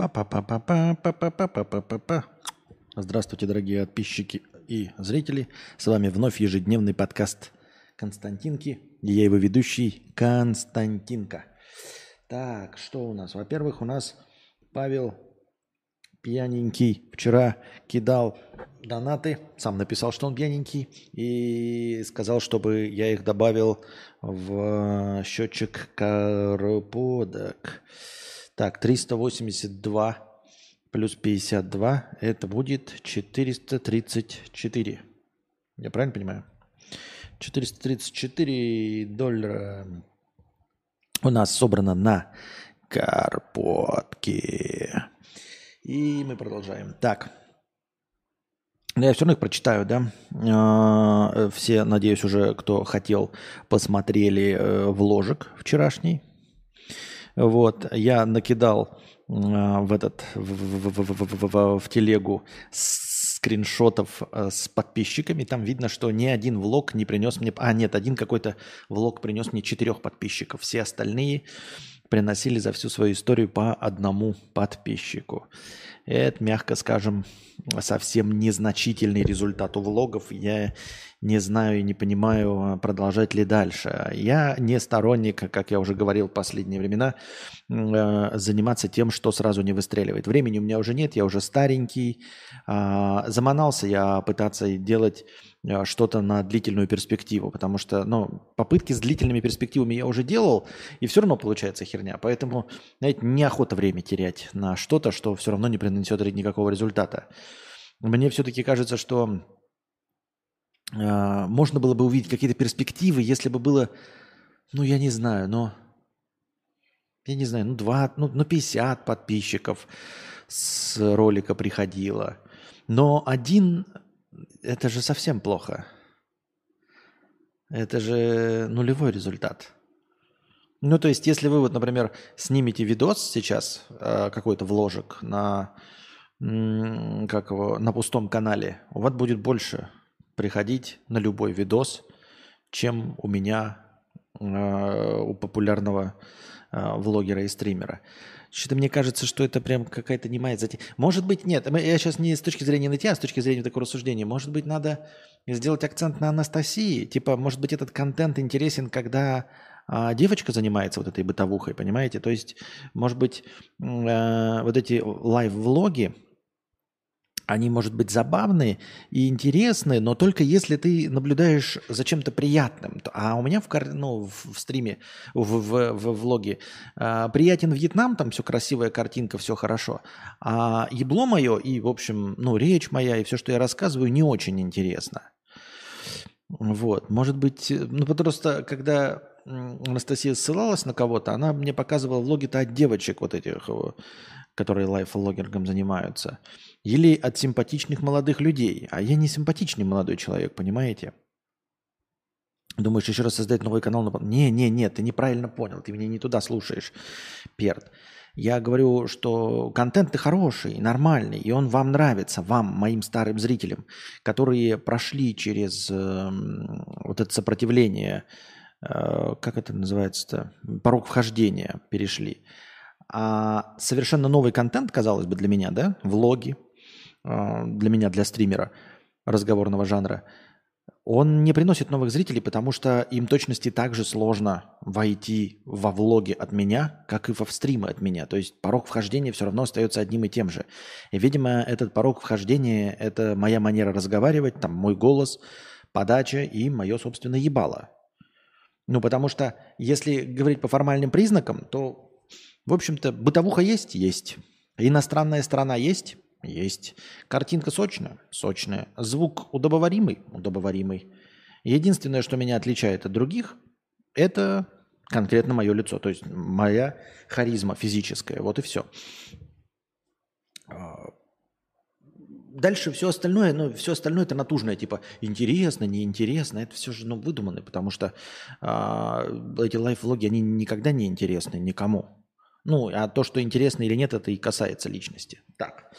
Па-па-па-па-па-па-па-па-па-па. Здравствуйте, дорогие подписчики и зрители. С вами вновь ежедневный подкаст Константинки. И я его ведущий Константинка. Так, что у нас? Во-первых, у нас Павел пьяненький вчера кидал донаты, сам написал, что он пьяненький, и сказал, чтобы я их добавил в счетчик карподок. Так, 382 плюс 52, это будет 434. Я правильно понимаю? 434 доллара у нас собрано на карпотке. И мы продолжаем. Так. Ну, я все равно их прочитаю, да. А, все, надеюсь, уже, кто хотел, посмотрели э, вложек вчерашний. Вот, я накидал а, в этот в, в, в, в телегу скриншотов э, с подписчиками. Там видно, что ни один влог не принес мне... А, нет, один какой-то влог принес мне четырех подписчиков. Все остальные приносили за всю свою историю по одному подписчику. Это, мягко скажем, совсем незначительный результат у влогов. Я не знаю и не понимаю, продолжать ли дальше. Я не сторонник, как я уже говорил в последние времена, э, заниматься тем, что сразу не выстреливает. Времени у меня уже нет, я уже старенький. А, заманался я пытаться делать что-то на длительную перспективу, потому что ну, попытки с длительными перспективами я уже делал, и все равно получается херня. Поэтому, знаете, неохота время терять на что-то, что все равно не принесет никакого результата. Мне все-таки кажется, что э, можно было бы увидеть какие-то перспективы, если бы было, ну, я не знаю, но, я не знаю, ну, 2, ну, ну 50 подписчиков с ролика приходило. Но один, это же совсем плохо. Это же нулевой результат. Ну, то есть, если вы вот, например, снимете видос сейчас, э, какой-то вложек на как его, на пустом канале, у вас будет больше приходить на любой видос, чем у меня, э, у популярного э, влогера и стримера. Что-то мне кажется, что это прям какая-то немая затея. Может быть, нет. Я сейчас не с точки зрения нытья, а с точки зрения такого рассуждения. Может быть, надо сделать акцент на Анастасии. Типа, может быть, этот контент интересен, когда а девочка занимается вот этой бытовухой, понимаете? То есть, может быть, э, вот эти лайв-влоги, они, может быть, забавные и интересные, но только если ты наблюдаешь за чем-то приятным. А у меня в, ну, в стриме, в, в, в влоге э, приятен Вьетнам, там все красивая картинка, все хорошо. А ебло мое и, в общем, ну, речь моя и все, что я рассказываю, не очень интересно. Вот, может быть, ну, просто когда Анастасия ссылалась на кого-то, она мне показывала влоги-то от девочек вот этих, которые лайф-влогингом занимаются. Или от симпатичных молодых людей. А я не симпатичный молодой человек, понимаете? Думаешь, еще раз создать новый канал? Не, не, нет, ты неправильно понял, ты меня не туда слушаешь, перд. Я говорю, что контент ты хороший, нормальный, и он вам нравится, вам, моим старым зрителям, которые прошли через э, вот это сопротивление, э, как это называется-то, порог вхождения перешли. А совершенно новый контент, казалось бы, для меня, да, влоги, для меня, для стримера разговорного жанра, он не приносит новых зрителей, потому что им точности так же сложно войти во влоги от меня, как и во стримы от меня. То есть порог вхождения все равно остается одним и тем же. И, видимо, этот порог вхождения – это моя манера разговаривать, там мой голос, подача и мое собственное ебало. Ну, потому что если говорить по формальным признакам, то, в общем-то, бытовуха есть? Есть. Иностранная страна есть? Есть. Картинка сочная? Сочная. Звук удобоваримый? Удобоваримый. Единственное, что меня отличает от других, это конкретно мое лицо. То есть моя харизма физическая. Вот и все. А, дальше все остальное, ну, все остальное это натужное, типа интересно, неинтересно, это все же ну, выдуманное, потому что а, эти лайф-влоги, они никогда не интересны никому. Ну, а то, что интересно или нет, это и касается личности. Так.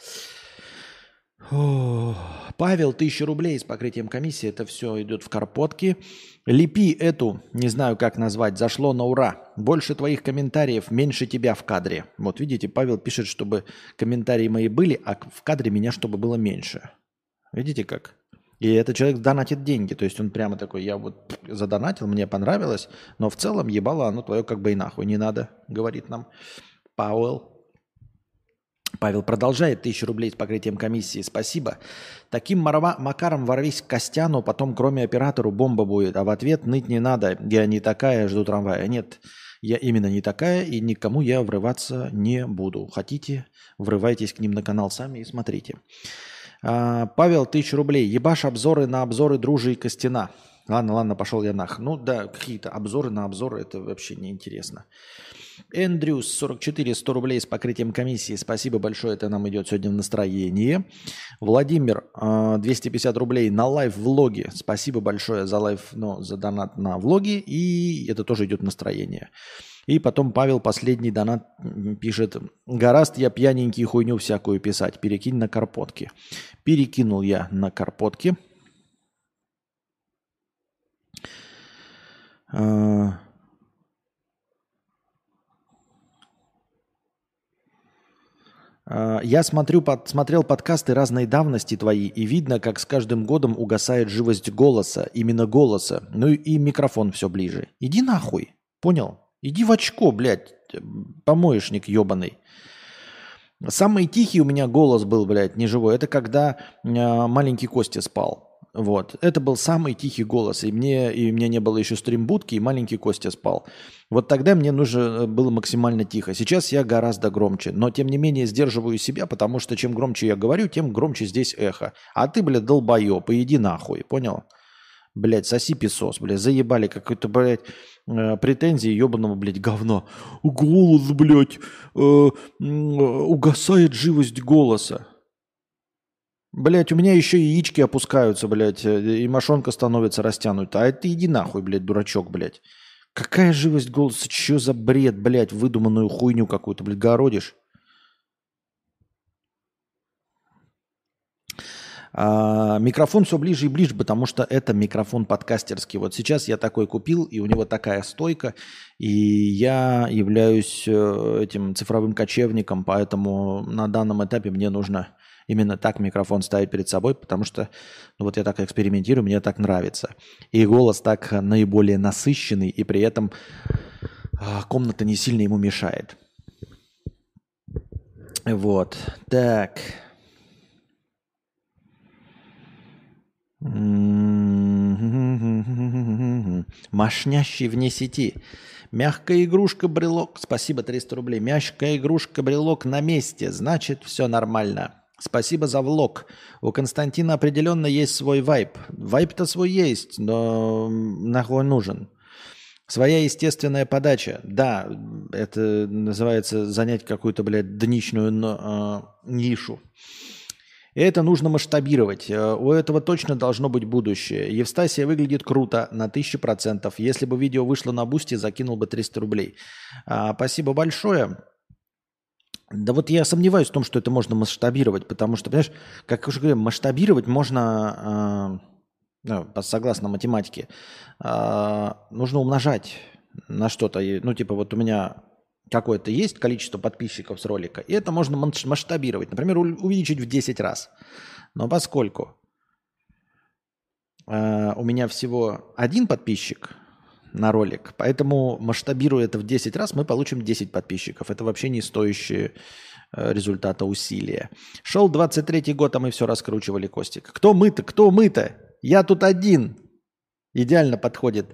Павел, тысяча рублей с покрытием комиссии. Это все идет в карпотки. Лепи эту, не знаю как назвать, зашло на ура. Больше твоих комментариев, меньше тебя в кадре. Вот видите, Павел пишет, чтобы комментарии мои были, а в кадре меня чтобы было меньше. Видите как? И этот человек донатит деньги. То есть он прямо такой, я вот задонатил, мне понравилось, но в целом ебало оно твое как бы и нахуй не надо, говорит нам Пауэлл. Павел продолжает. Тысячу рублей с покрытием комиссии. Спасибо. Таким марва- макаром ворвись к Костяну, потом кроме оператору бомба будет. А в ответ ныть не надо. Я не такая, жду трамвая. Нет, я именно не такая, и никому я врываться не буду. Хотите, врывайтесь к ним на канал сами и смотрите. А, Павел, тысячу рублей. Ебашь обзоры на обзоры Дружи и Костяна. Ладно, ладно, пошел я нах. Ну да, какие-то обзоры на обзоры, это вообще неинтересно. Эндрюс, 44, 100 рублей с покрытием комиссии. Спасибо большое, это нам идет сегодня в настроение. Владимир, 250 а, рублей на live-влоге. Спасибо большое за live, ну, за донат на влоги. И это тоже идет в настроение. И потом Павел последний донат пишет, гораст я пьяненький хуйню всякую писать, перекинь на карпотки. Перекинул я на карпотки. А, а, я смотрю, под, смотрел подкасты разной давности твои, и видно, как с каждым годом угасает живость голоса, именно голоса. Ну и микрофон все ближе. Иди нахуй, понял? Иди в очко, блядь, помоечник ебаный. Самый тихий у меня голос был, блядь, неживой. Это когда э, маленький Костя спал. Вот. Это был самый тихий голос. И мне, и у меня не было еще стримбудки, и маленький Костя спал. Вот тогда мне нужно э, было максимально тихо. Сейчас я гораздо громче. Но, тем не менее, сдерживаю себя, потому что чем громче я говорю, тем громче здесь эхо. А ты, блядь, долбоеб, иди нахуй. Понял? Блядь, соси песос, блядь, заебали какой-то, блядь, э, претензии ебаного, блядь, говно. Голос, блядь, э, угасает живость голоса. Блять, у меня еще яички опускаются, блядь, э, и мошонка становится растянута. А ты иди нахуй, блядь, дурачок, блядь. Какая живость голоса? Че за бред, блядь, выдуманную хуйню какую-то, блядь, городишь? А, микрофон все ближе и ближе, потому что это микрофон подкастерский. Вот сейчас я такой купил, и у него такая стойка, и я являюсь э, этим цифровым кочевником, поэтому на данном этапе мне нужно именно так микрофон ставить перед собой, потому что ну вот я так экспериментирую, мне так нравится. И голос так наиболее насыщенный, и при этом а, комната не сильно ему мешает. Вот. Так. Мошнящий вне сети. Мягкая игрушка брелок. Спасибо, 300 рублей. Мягкая игрушка брелок на месте. Значит, все нормально. Спасибо за влог. У Константина определенно есть свой вайп. Вайп-то свой есть, но нахуй нужен. Своя естественная подача. Да, это называется занять какую-то, блядь, дничную э, нишу. Это нужно масштабировать. Э, у этого точно должно быть будущее. Евстасия выглядит круто на тысячу процентов. Если бы видео вышло на бусте, закинул бы 300 рублей. А, спасибо большое. Да вот я сомневаюсь в том, что это можно масштабировать, потому что, понимаешь, как уже говорю, масштабировать можно, э, ну, согласно математике, э, нужно умножать на что-то. Ну, типа вот у меня какое-то есть количество подписчиков с ролика, и это можно масштабировать. Например, увеличить в 10 раз. Но поскольку э, у меня всего один подписчик на ролик, поэтому масштабируя это в 10 раз, мы получим 10 подписчиков. Это вообще не стоящие э, результата усилия. Шел 23-й год, а мы все раскручивали Костик. Кто мы-то? Кто мы-то? Я тут один. Идеально подходит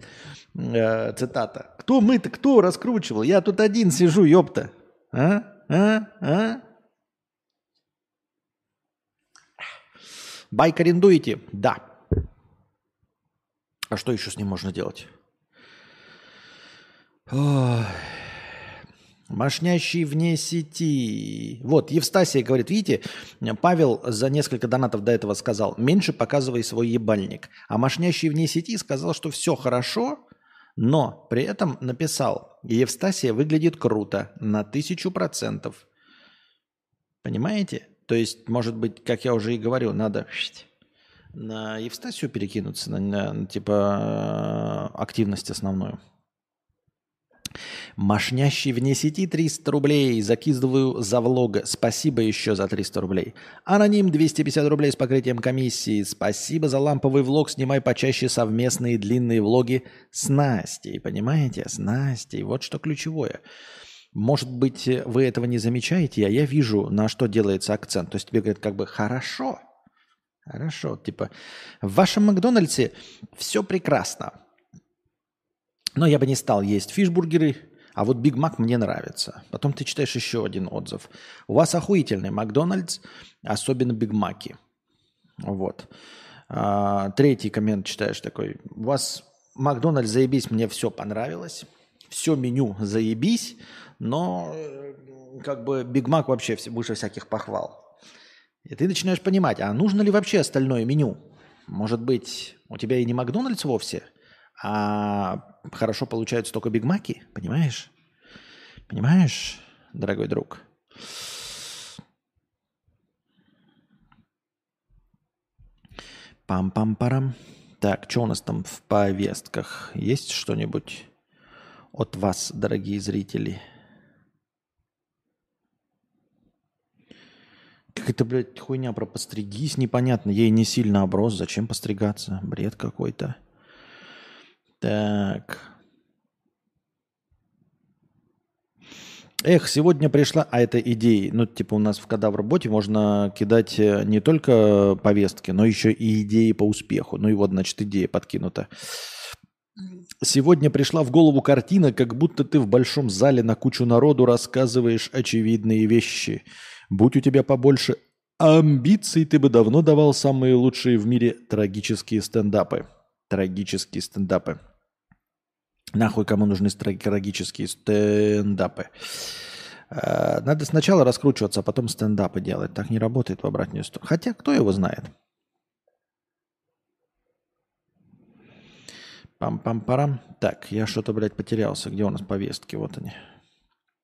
э, цитата. Кто мы-то, кто раскручивал? Я тут один сижу, ёпта. А? А? А? Байк арендуете? Да. А что еще с ним можно делать? Ой. Мошнящий вне сети. Вот, Евстасия говорит, видите, Павел за несколько донатов до этого сказал, меньше показывай свой ебальник. А мошнящий вне сети сказал, что все хорошо, но при этом написал, Евстасия выглядит круто, на тысячу процентов. Понимаете? То есть, может быть, как я уже и говорил, надо на Евстасию перекинуться, на, на, на типа активность основную. Машнящий вне сети 300 рублей. Закидываю за влог. Спасибо еще за 300 рублей. Аноним 250 рублей с покрытием комиссии. Спасибо за ламповый влог. Снимай почаще совместные длинные влоги с Настей. Понимаете? С Настей. Вот что ключевое. Может быть, вы этого не замечаете, а я вижу, на что делается акцент. То есть тебе говорят как бы «хорошо». Хорошо, типа в вашем Макдональдсе все прекрасно. Но я бы не стал есть фишбургеры, а вот Биг Мак мне нравится. Потом ты читаешь еще один отзыв. У вас охуительный Макдональдс, особенно Биг Маки. Вот. А, третий коммент читаешь такой. У вас Макдональдс заебись, мне все понравилось. Все меню заебись, но э, как бы Биг Мак вообще выше всяких похвал. И ты начинаешь понимать, а нужно ли вообще остальное меню? Может быть, у тебя и не Макдональдс вовсе – а хорошо получаются только бигмаки, понимаешь? Понимаешь, дорогой друг? Пам-пам-парам. Так, что у нас там в повестках? Есть что-нибудь от вас, дорогие зрители? Какая-то, блядь, хуйня про постригись непонятно. Ей не сильно оброс. Зачем постригаться? Бред какой-то. Так. Эх, сегодня пришла, а это идеи. Ну, типа у нас в когда в работе можно кидать э, не только повестки, но еще и идеи по успеху. Ну и вот, значит, идея подкинута. Сегодня пришла в голову картина, как будто ты в большом зале на кучу народу рассказываешь очевидные вещи. Будь у тебя побольше амбиций, ты бы давно давал самые лучшие в мире трагические стендапы трагические стендапы. Нахуй кому нужны трагические стендапы? Э, надо сначала раскручиваться, а потом стендапы делать. Так не работает в обратную сторону. Хотя, кто его знает? Пам-пам-парам. Так, я что-то, блядь, потерялся. Где у нас повестки? Вот они.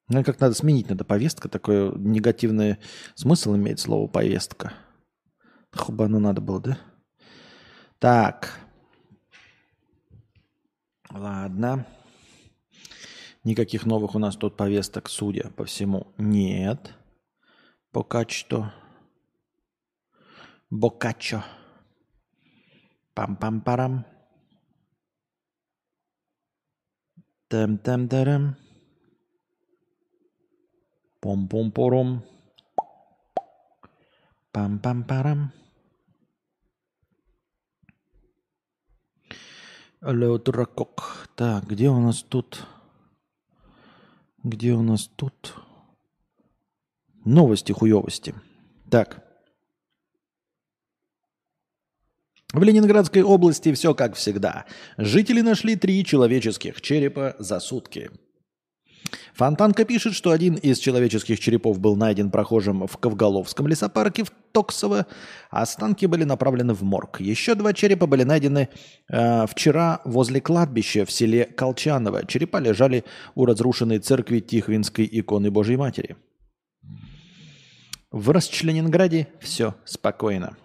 Ну, как надо сменить, надо повестка. Такой негативный смысл имеет слово повестка. Хуба оно надо было, да? Так. Ладно. Никаких новых у нас тут повесток, судя по всему, нет. Пока что. Бокачо. Пам-пам-парам. Тем-тем-терем. Пом-пом-пором. Пам-пам-парам. Леодракок. Так, где у нас тут? Где у нас тут? Новости хуевости. Так. В Ленинградской области все как всегда. Жители нашли три человеческих черепа за сутки. Фонтанка пишет, что один из человеческих черепов был найден прохожим в Ковголовском лесопарке в Токсово, а останки были направлены в морг. Еще два черепа были найдены э, вчера возле кладбища в селе Колчаново. Черепа лежали у разрушенной церкви Тихвинской иконы Божьей Матери. В Расчленинграде все спокойно.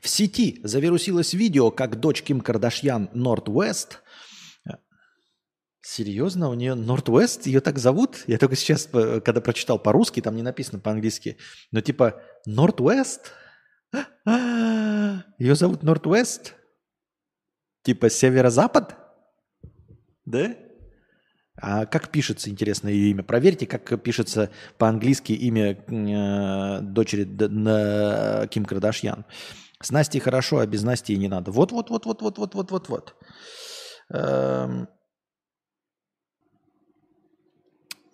В сети завирусилось видео, как дочь Ким Кардашьян Норд-Вест – Серьезно? У нее Northwest? Ее так зовут? Я только сейчас, э, когда прочитал по-русски, там не написано по-английски. Но типа Northwest? Ее зовут Northwest? Типа северо-запад? Да? А как пишется, интересно, ее имя? Проверьте, как пишется по-английски имя э, дочери Ким Кардашьян. С Настей хорошо, а без Насти не надо. Вот-вот-вот-вот-вот-вот-вот-вот-вот. Эм...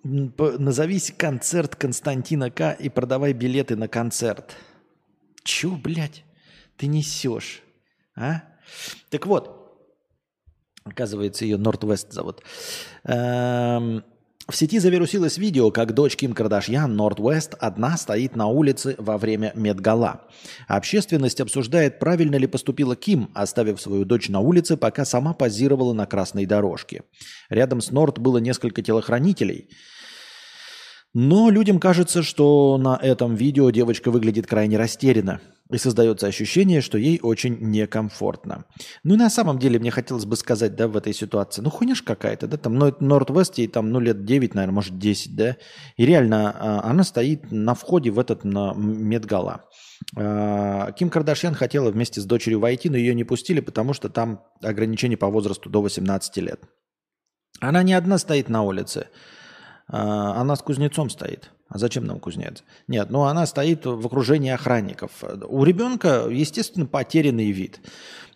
Назовись концерт Константина К. и продавай билеты на концерт. Чё, блядь, ты несешь? А? Так вот, оказывается, ее Нортвест зовут. Эм, в сети завирусилось видео, как дочь Ким Кардашьян, Нортвест, одна стоит на улице во время медгала. Общественность обсуждает, правильно ли поступила Ким, оставив свою дочь на улице, пока сама позировала на красной дорожке. Рядом с Норт было несколько телохранителей. Но людям кажется, что на этом видео девочка выглядит крайне растерянно. И создается ощущение, что ей очень некомфортно. Ну и на самом деле мне хотелось бы сказать, да, в этой ситуации, ну хуйня какая-то, да, там, ну, Норд-Вест ей там, ну, лет 9, наверное, может 10, да, и реально а, она стоит на входе в этот на Медгала. А, Ким Кардашьян хотела вместе с дочерью войти, но ее не пустили, потому что там ограничение по возрасту до 18 лет. Она не одна стоит на улице, она с кузнецом стоит. А зачем нам кузнец? Нет, ну она стоит в окружении охранников. У ребенка, естественно, потерянный вид.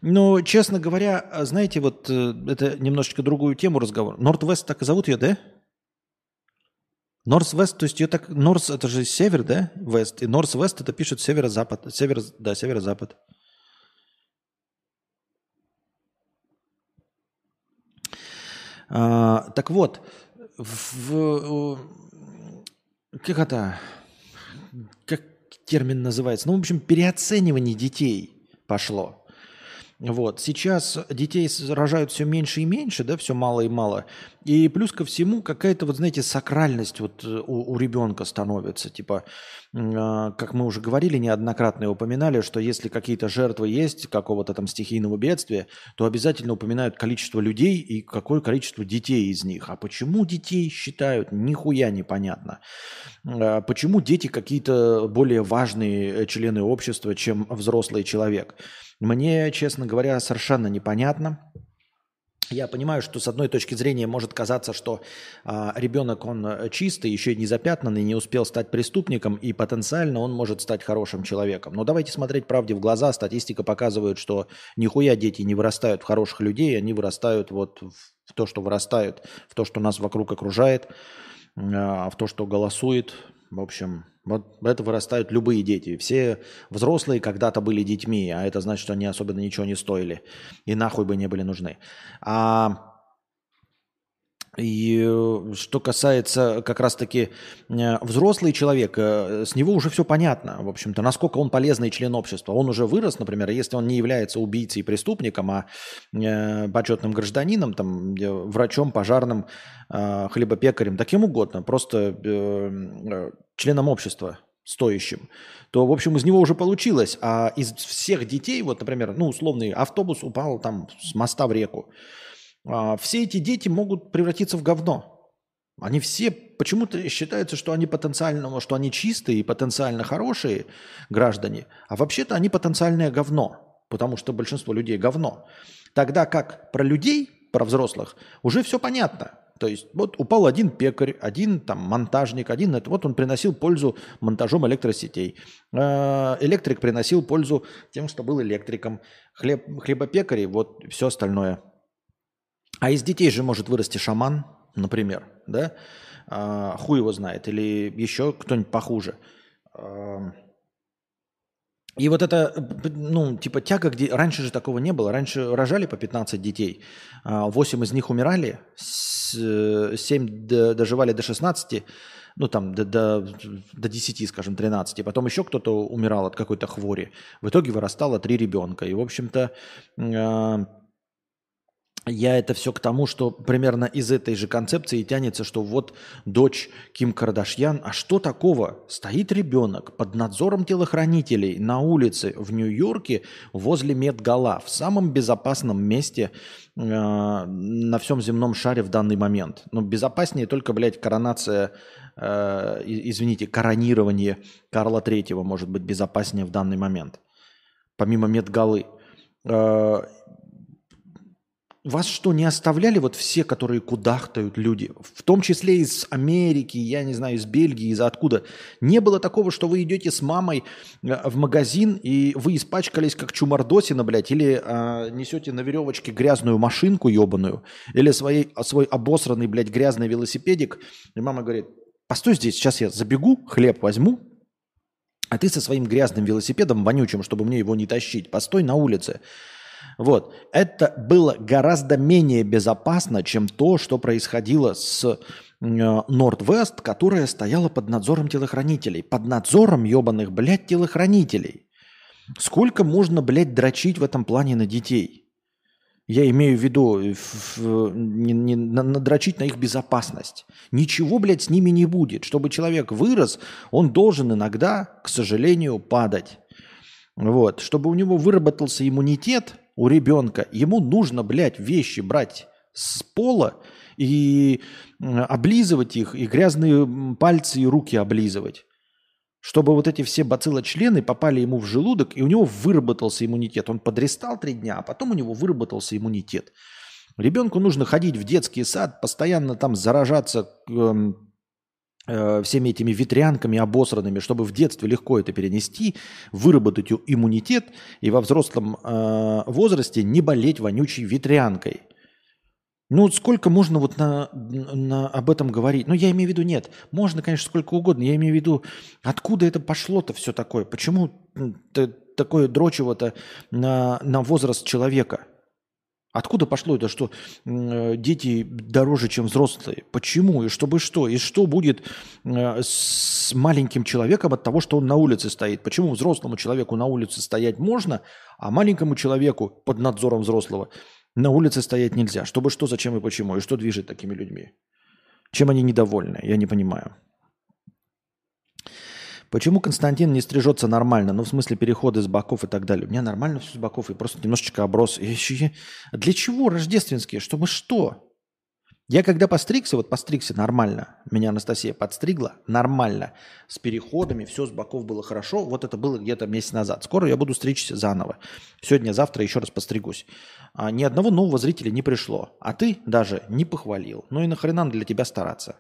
Но, честно говоря, знаете, вот э, это немножечко другую тему разговор. Норд-Вест так и зовут ее, да? Норс-Вест, то есть ее так... Норс это же север, да? Вест. И Норс-Вест это пишут северо-запад. Север, да, северо-запад. А, так вот, в, как это, как термин называется? Ну, в общем, переоценивание детей пошло. Вот. Сейчас детей рожают все меньше и меньше, да, все мало и мало. И плюс ко всему какая-то, вот знаете, сакральность вот э, у, у ребенка становится. Типа, э, как мы уже говорили, неоднократно и упоминали, что если какие-то жертвы есть какого-то там стихийного бедствия, то обязательно упоминают количество людей и какое количество детей из них. А почему детей считают, нихуя непонятно. Э, почему дети какие-то более важные члены общества, чем взрослый человек? Мне, честно говоря, совершенно непонятно. Я понимаю, что с одной точки зрения может казаться, что а, ребенок он э, чистый, еще не запятнанный, не успел стать преступником, и потенциально он может стать хорошим человеком. Но давайте смотреть правде в глаза. Статистика показывает, что нихуя дети не вырастают в хороших людей, они вырастают вот в то, что вырастают, в то, что нас вокруг окружает, а, в то, что голосует. В общем, вот это вырастают любые дети. Все взрослые когда-то были детьми, а это значит, что они особенно ничего не стоили и нахуй бы не были нужны. А и э, что касается как раз-таки э, взрослый человек, э, с него уже все понятно, в общем-то, насколько он полезный член общества. Он уже вырос, например, если он не является убийцей и преступником, а почетным гражданином, там, врачом, пожарным, хлебопекарем, таким угодно, просто членом общества стоящим, то, в общем, из него уже получилось. А из всех детей, вот, например, ну, условный автобус упал там с моста в реку, все эти дети могут превратиться в говно. Они все почему-то считаются, что они потенциально, что они чистые и потенциально хорошие граждане, а вообще-то они потенциальное говно, потому что большинство людей говно. Тогда как про людей, про взрослых, уже все понятно. То есть вот упал один пекарь, один там монтажник, один это вот он приносил пользу монтажом электросетей. А, электрик приносил пользу тем, что был электриком. Хлеб, хлебопекари, вот все остальное – а из детей же может вырасти шаман, например, да? А, хуй его знает. Или еще кто-нибудь похуже. А, и вот это, ну, типа тяга, где раньше же такого не было. Раньше рожали по 15 детей, 8 а из них умирали, 7 доживали до 16, ну там до, до, до 10, скажем, 13. Потом еще кто-то умирал от какой-то хвори. В итоге вырастало три ребенка. И, в общем-то, я это все к тому, что примерно из этой же концепции тянется, что вот дочь Ким Кардашьян, а что такого? Стоит ребенок под надзором телохранителей на улице в Нью-Йорке возле Медгала, в самом безопасном месте э, на всем земном шаре в данный момент. Ну, безопаснее только, блядь, коронация, э, извините, коронирование Карла Третьего может быть безопаснее в данный момент, помимо Медгалы. Э, вас что, не оставляли вот все, которые кудахтают люди, в том числе из Америки, я не знаю, из Бельгии, из откуда? Не было такого, что вы идете с мамой э, в магазин, и вы испачкались как чумардосина, блядь, или э, несете на веревочке грязную машинку ебаную, или своей, свой обосранный, блядь, грязный велосипедик, и мама говорит, постой здесь, сейчас я забегу, хлеб возьму, а ты со своим грязным велосипедом вонючим, чтобы мне его не тащить, постой на улице. Вот. Это было гораздо менее безопасно, чем то, что происходило с Норд-Вест, которая стояла под надзором телохранителей. Под надзором ебаных, блядь, телохранителей. Сколько можно, блядь, дрочить в этом плане на детей? Я имею в виду в, в, не, не, надрочить на их безопасность. Ничего, блядь, с ними не будет. Чтобы человек вырос, он должен иногда, к сожалению, падать. Вот. Чтобы у него выработался иммунитет у ребенка, ему нужно, блядь, вещи брать с пола и облизывать их, и грязные пальцы и руки облизывать чтобы вот эти все бациллочлены попали ему в желудок, и у него выработался иммунитет. Он подрестал три дня, а потом у него выработался иммунитет. Ребенку нужно ходить в детский сад, постоянно там заражаться э, э, всеми этими ветрянками обосранными, чтобы в детстве легко это перенести, выработать иммунитет и во взрослом э, возрасте не болеть вонючей ветрянкой – ну, сколько можно вот на, на, об этом говорить? Ну, я имею в виду, нет. Можно, конечно, сколько угодно. Я имею в виду, откуда это пошло-то все такое? Почему такое дрочево-то на, на возраст человека? Откуда пошло это, что э, дети дороже, чем взрослые? Почему? И чтобы что? И что будет э, с маленьким человеком от того, что он на улице стоит? Почему взрослому человеку на улице стоять можно, а маленькому человеку под надзором взрослого на улице стоять нельзя. Чтобы что, зачем и почему. И что движет такими людьми? Чем они недовольны? Я не понимаю. Почему Константин не стрижется нормально? Ну, в смысле, переходы с боков и так далее. У меня нормально все с боков, и просто немножечко оброс. И еще... Для чего рождественские? Чтобы что? Я когда постригся, вот постригся нормально, меня Анастасия подстригла нормально, с переходами, все с боков было хорошо, вот это было где-то месяц назад. Скоро я буду стричься заново. Сегодня, завтра еще раз постригусь. А ни одного нового зрителя не пришло, а ты даже не похвалил. Ну и нахрена для тебя стараться?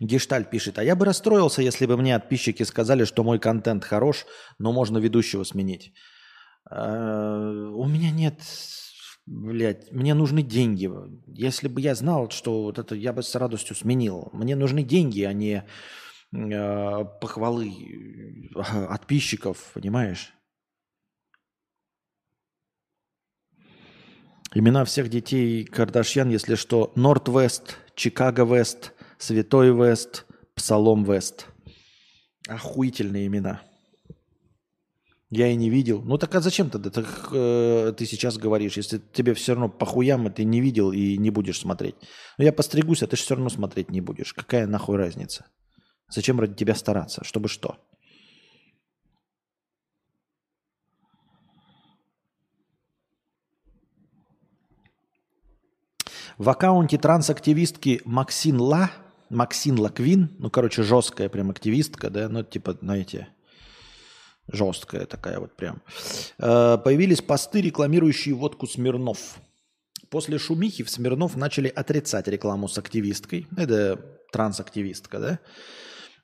Гешталь пишет, а я бы расстроился, если бы мне подписчики сказали, что мой контент хорош, но можно ведущего сменить. Э, у меня нет, блядь, мне нужны деньги. Если бы я знал, что вот это я бы с радостью сменил. Мне нужны деньги, а не э, похвалы э, подписчиков, понимаешь? Имена всех детей Кардашьян, если что, Норт-Вест, Чикаго-Вест, Святой Вест, Псалом Вест. Охуительные имена. Я и не видел. Ну так а зачем тогда так, э, ты сейчас говоришь, если тебе все равно похуям, и ты не видел и не будешь смотреть? Ну я постригусь, а ты же все равно смотреть не будешь. Какая нахуй разница? Зачем ради тебя стараться? Чтобы что? В аккаунте трансактивистки Максин Ла, Максин Лаквин, ну, короче, жесткая прям активистка, да, ну, типа, знаете, жесткая такая вот прям, э, появились посты, рекламирующие водку Смирнов. После шумихи в Смирнов начали отрицать рекламу с активисткой. Это трансактивистка, да?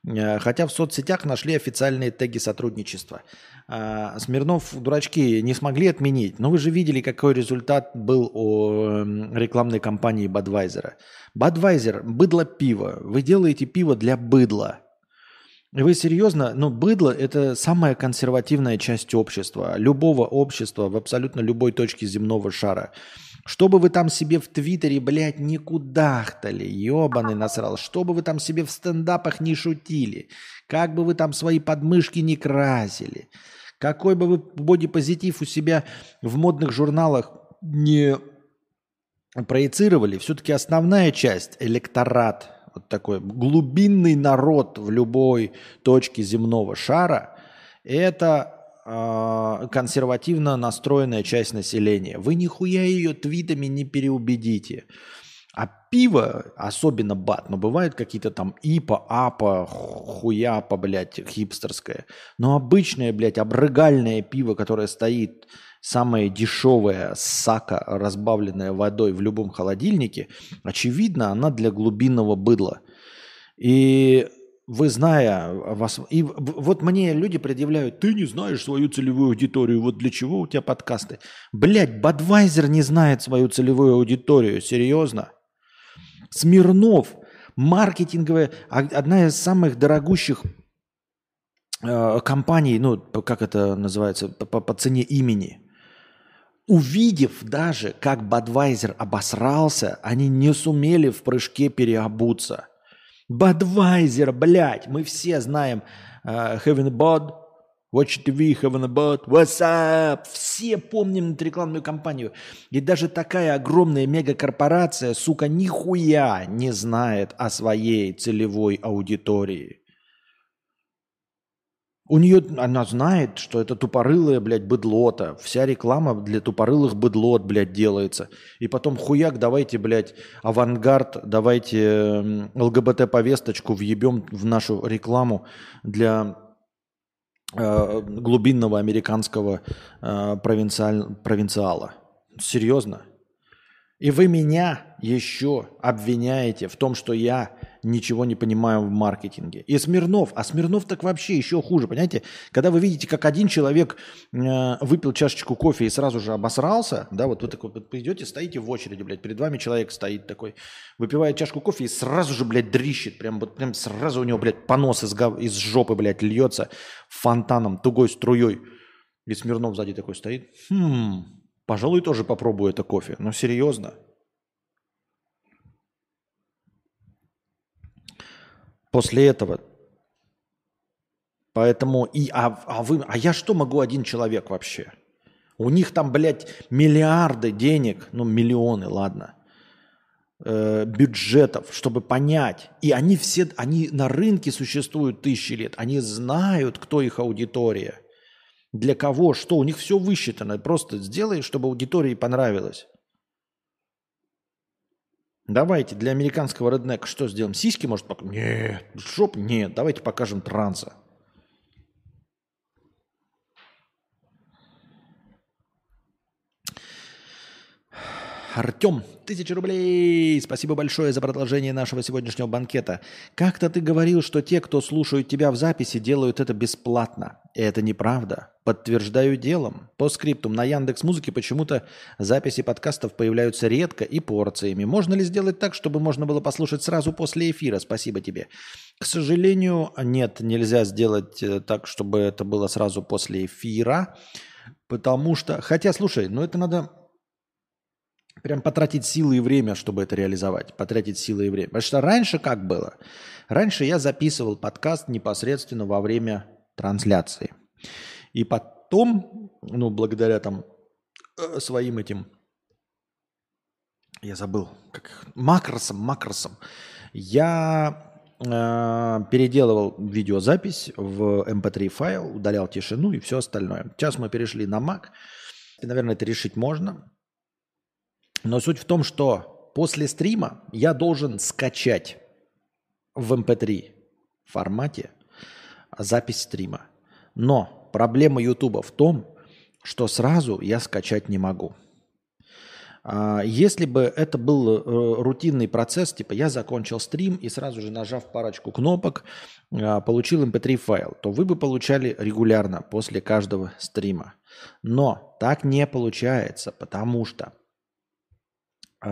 Э, хотя в соцсетях нашли официальные теги сотрудничества. Э, Смирнов, дурачки, не смогли отменить. Но вы же видели, какой результат был у рекламной кампании Budweiser. Budweiser – быдло пиво. Вы делаете пиво для быдла – вы серьезно? Ну, быдло – это самая консервативная часть общества, любого общества в абсолютно любой точке земного шара. Что бы вы там себе в Твиттере, блядь, не кудахтали, ебаный насрал, что бы вы там себе в стендапах не шутили, как бы вы там свои подмышки не красили, какой бы вы бодипозитив у себя в модных журналах не проецировали, все-таки основная часть, электорат – вот такой глубинный народ в любой точке земного шара, это э, консервативно настроенная часть населения. Вы нихуя ее твитами не переубедите. А пиво, особенно бат, но бывают какие-то там ипа, апа, хуяпа, блядь, хипстерское. Но обычное, блядь, обрыгальное пиво, которое стоит самая дешевая сака, разбавленная водой в любом холодильнике, очевидно, она для глубинного быдла. И вы зная вас... И вот мне люди предъявляют, ты не знаешь свою целевую аудиторию, вот для чего у тебя подкасты? Блять, Бадвайзер не знает свою целевую аудиторию, серьезно? Смирнов, маркетинговая, одна из самых дорогущих э, компаний, ну, как это называется, по, по цене имени – Увидев даже, как Бадвайзер обосрался, они не сумели в прыжке переобуться. Бадвайзер, блядь, мы все знаем uh, Heaven Bod, Watch TV, having a bot, what's up? Все помним эту рекламную кампанию. И даже такая огромная мегакорпорация, сука, нихуя не знает о своей целевой аудитории. У нее, она знает, что это тупорылое, блядь, быдлота. Вся реклама для тупорылых быдлот, блядь, делается. И потом хуяк, давайте, блядь, авангард, давайте ЛГБТ-повесточку въебем в нашу рекламу для э, глубинного американского э, провинциаль, провинциала. Серьезно? И вы меня еще обвиняете в том, что я ничего не понимаю в маркетинге. И Смирнов, а Смирнов так вообще еще хуже, понимаете? Когда вы видите, как один человек э, выпил чашечку кофе и сразу же обосрался, да, вот вы такой вот идете, стоите в очереди, блядь, перед вами человек стоит такой, выпивает чашку кофе и сразу же, блядь, дрищет, прям вот прям сразу у него, блядь, понос из, гов... из жопы, блядь, льется фонтаном, тугой струей. И Смирнов сзади такой стоит. Хм, пожалуй, тоже попробую это кофе. Но серьезно. После этого. Поэтому и а, а вы, а я что могу один человек вообще? У них там, блядь, миллиарды денег, ну миллионы, ладно, э, бюджетов, чтобы понять. И они все, они на рынке существуют тысячи лет, они знают, кто их аудитория, для кого, что, у них все высчитано. Просто сделай, чтобы аудитории понравилось. Давайте для американского реднека что сделаем? Сиськи, может, покажем? Нет. Жоп? Нет. Давайте покажем транса. Артем, тысяча рублей. Спасибо большое за продолжение нашего сегодняшнего банкета. Как-то ты говорил, что те, кто слушают тебя в записи, делают это бесплатно. Это неправда. Подтверждаю делом. По скриптум на Яндекс Музыке почему-то записи подкастов появляются редко и порциями. Можно ли сделать так, чтобы можно было послушать сразу после эфира? Спасибо тебе. К сожалению, нет, нельзя сделать э, так, чтобы это было сразу после эфира. Потому что, хотя, слушай, ну это надо прям потратить силы и время, чтобы это реализовать. Потратить силы и время. Потому что раньше как было? Раньше я записывал подкаст непосредственно во время трансляции. И потом, ну, благодаря там э, своим этим, я забыл, как макросом, макросом, я э, переделывал видеозапись в MP3 эм файл, удалял тишину и все остальное. Сейчас мы перешли на Mac. И, наверное, это решить можно. Но суть в том, что после стрима я должен скачать в MP3 эм формате запись стрима. Но проблема YouTube в том, что сразу я скачать не могу. А, если бы это был э, рутинный процесс, типа я закончил стрим и сразу же нажав парочку кнопок, а, получил mp3 эм файл, то вы бы получали регулярно после каждого стрима. Но так не получается, потому что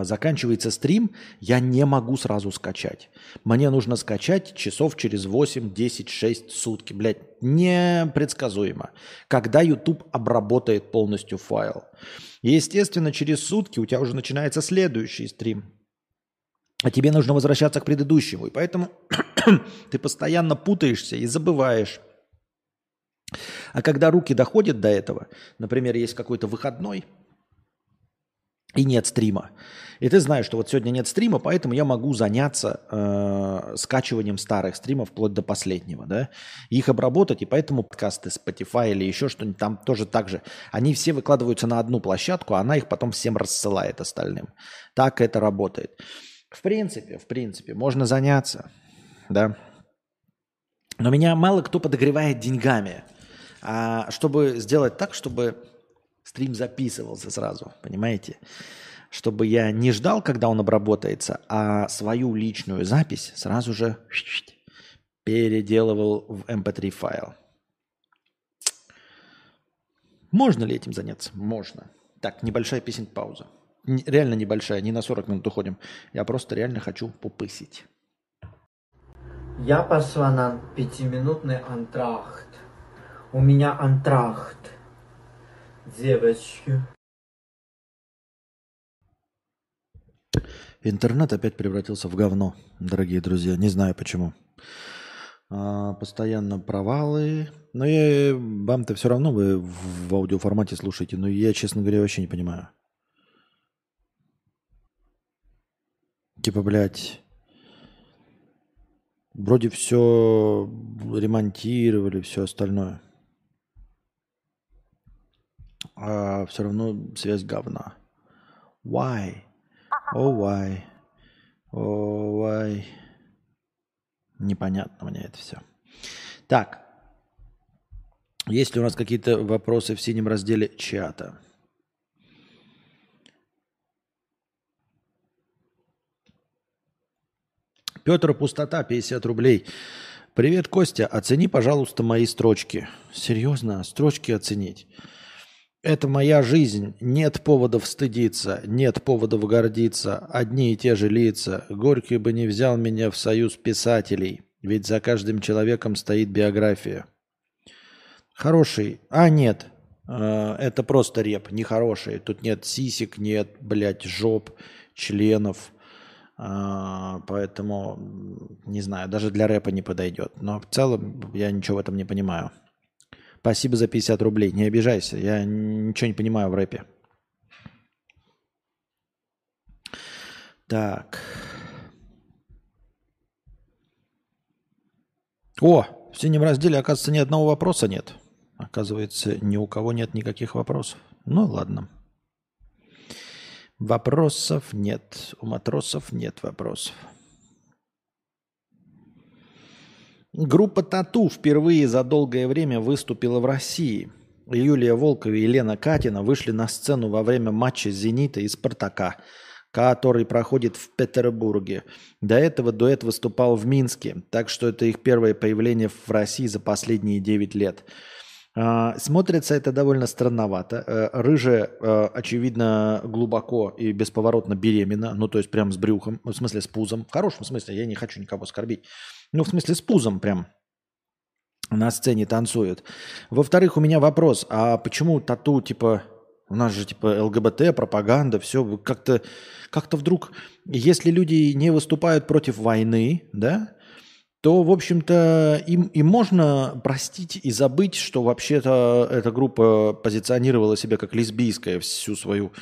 заканчивается стрим, я не могу сразу скачать. Мне нужно скачать часов через 8, 10, 6 сутки. Блядь, непредсказуемо. Когда YouTube обработает полностью файл. естественно, через сутки у тебя уже начинается следующий стрим. А тебе нужно возвращаться к предыдущему. И поэтому ты постоянно путаешься и забываешь. А когда руки доходят до этого, например, есть какой-то выходной – и нет стрима. И ты знаешь, что вот сегодня нет стрима, поэтому я могу заняться э, скачиванием старых стримов вплоть до последнего, да, их обработать, и поэтому подкасты Spotify или еще что-нибудь там тоже так же, они все выкладываются на одну площадку, а она их потом всем рассылает остальным. Так это работает. В принципе, в принципе, можно заняться, да. Но меня мало кто подогревает деньгами. А чтобы сделать так, чтобы Стрим записывался сразу, понимаете? Чтобы я не ждал, когда он обработается, а свою личную запись сразу же переделывал в MP3 эм файл. Можно ли этим заняться? Можно. Так, небольшая песен пауза. Реально небольшая, не на 40 минут уходим. Я просто реально хочу попысить. Я пошла на пятиминутный антрахт. У меня антрахт девочки. Интернет опять превратился в говно, дорогие друзья. Не знаю почему. А, постоянно провалы. Но я, вам-то все равно вы в аудиоформате слушаете, но я, честно говоря, вообще не понимаю. Типа, блядь, вроде все ремонтировали, все остальное. А все равно связь говна. Why? Oh, why? Oh, why? Непонятно мне это все. Так. Есть ли у нас какие-то вопросы в синем разделе чата? Петр Пустота, 50 рублей. Привет, Костя. Оцени, пожалуйста, мои строчки. Серьезно, строчки оценить. Это моя жизнь. Нет поводов стыдиться, нет поводов гордиться. Одни и те же лица. Горький бы не взял меня в союз писателей. Ведь за каждым человеком стоит биография. Хороший. А, нет. Э, это просто реп, нехороший. Тут нет сисек, нет, блядь, жоп, членов. Э, поэтому, не знаю, даже для рэпа не подойдет. Но в целом я ничего в этом не понимаю. Спасибо за 50 рублей. Не обижайся, я ничего не понимаю в рэпе. Так. О, в синем разделе, оказывается, ни одного вопроса нет. Оказывается, ни у кого нет никаких вопросов. Ну, ладно. Вопросов нет. У матросов нет вопросов. Группа «Тату» впервые за долгое время выступила в России. Юлия Волкова и Елена Катина вышли на сцену во время матча «Зенита» и «Спартака», который проходит в Петербурге. До этого дуэт выступал в Минске, так что это их первое появление в России за последние 9 лет. А, смотрится это довольно странновато. Э, рыжая, э, очевидно, глубоко и бесповоротно беременна, ну то есть прям с брюхом, в смысле с пузом. В хорошем смысле, я не хочу никого оскорбить. Ну, в смысле, с пузом прям на сцене танцует. Во-вторых, у меня вопрос, а почему тату, типа, у нас же, типа, ЛГБТ, пропаганда, все, как-то как вдруг, если люди не выступают против войны, да, то, в общем-то, им, им можно простить и забыть, что вообще-то эта группа позиционировала себя как лесбийская всю свою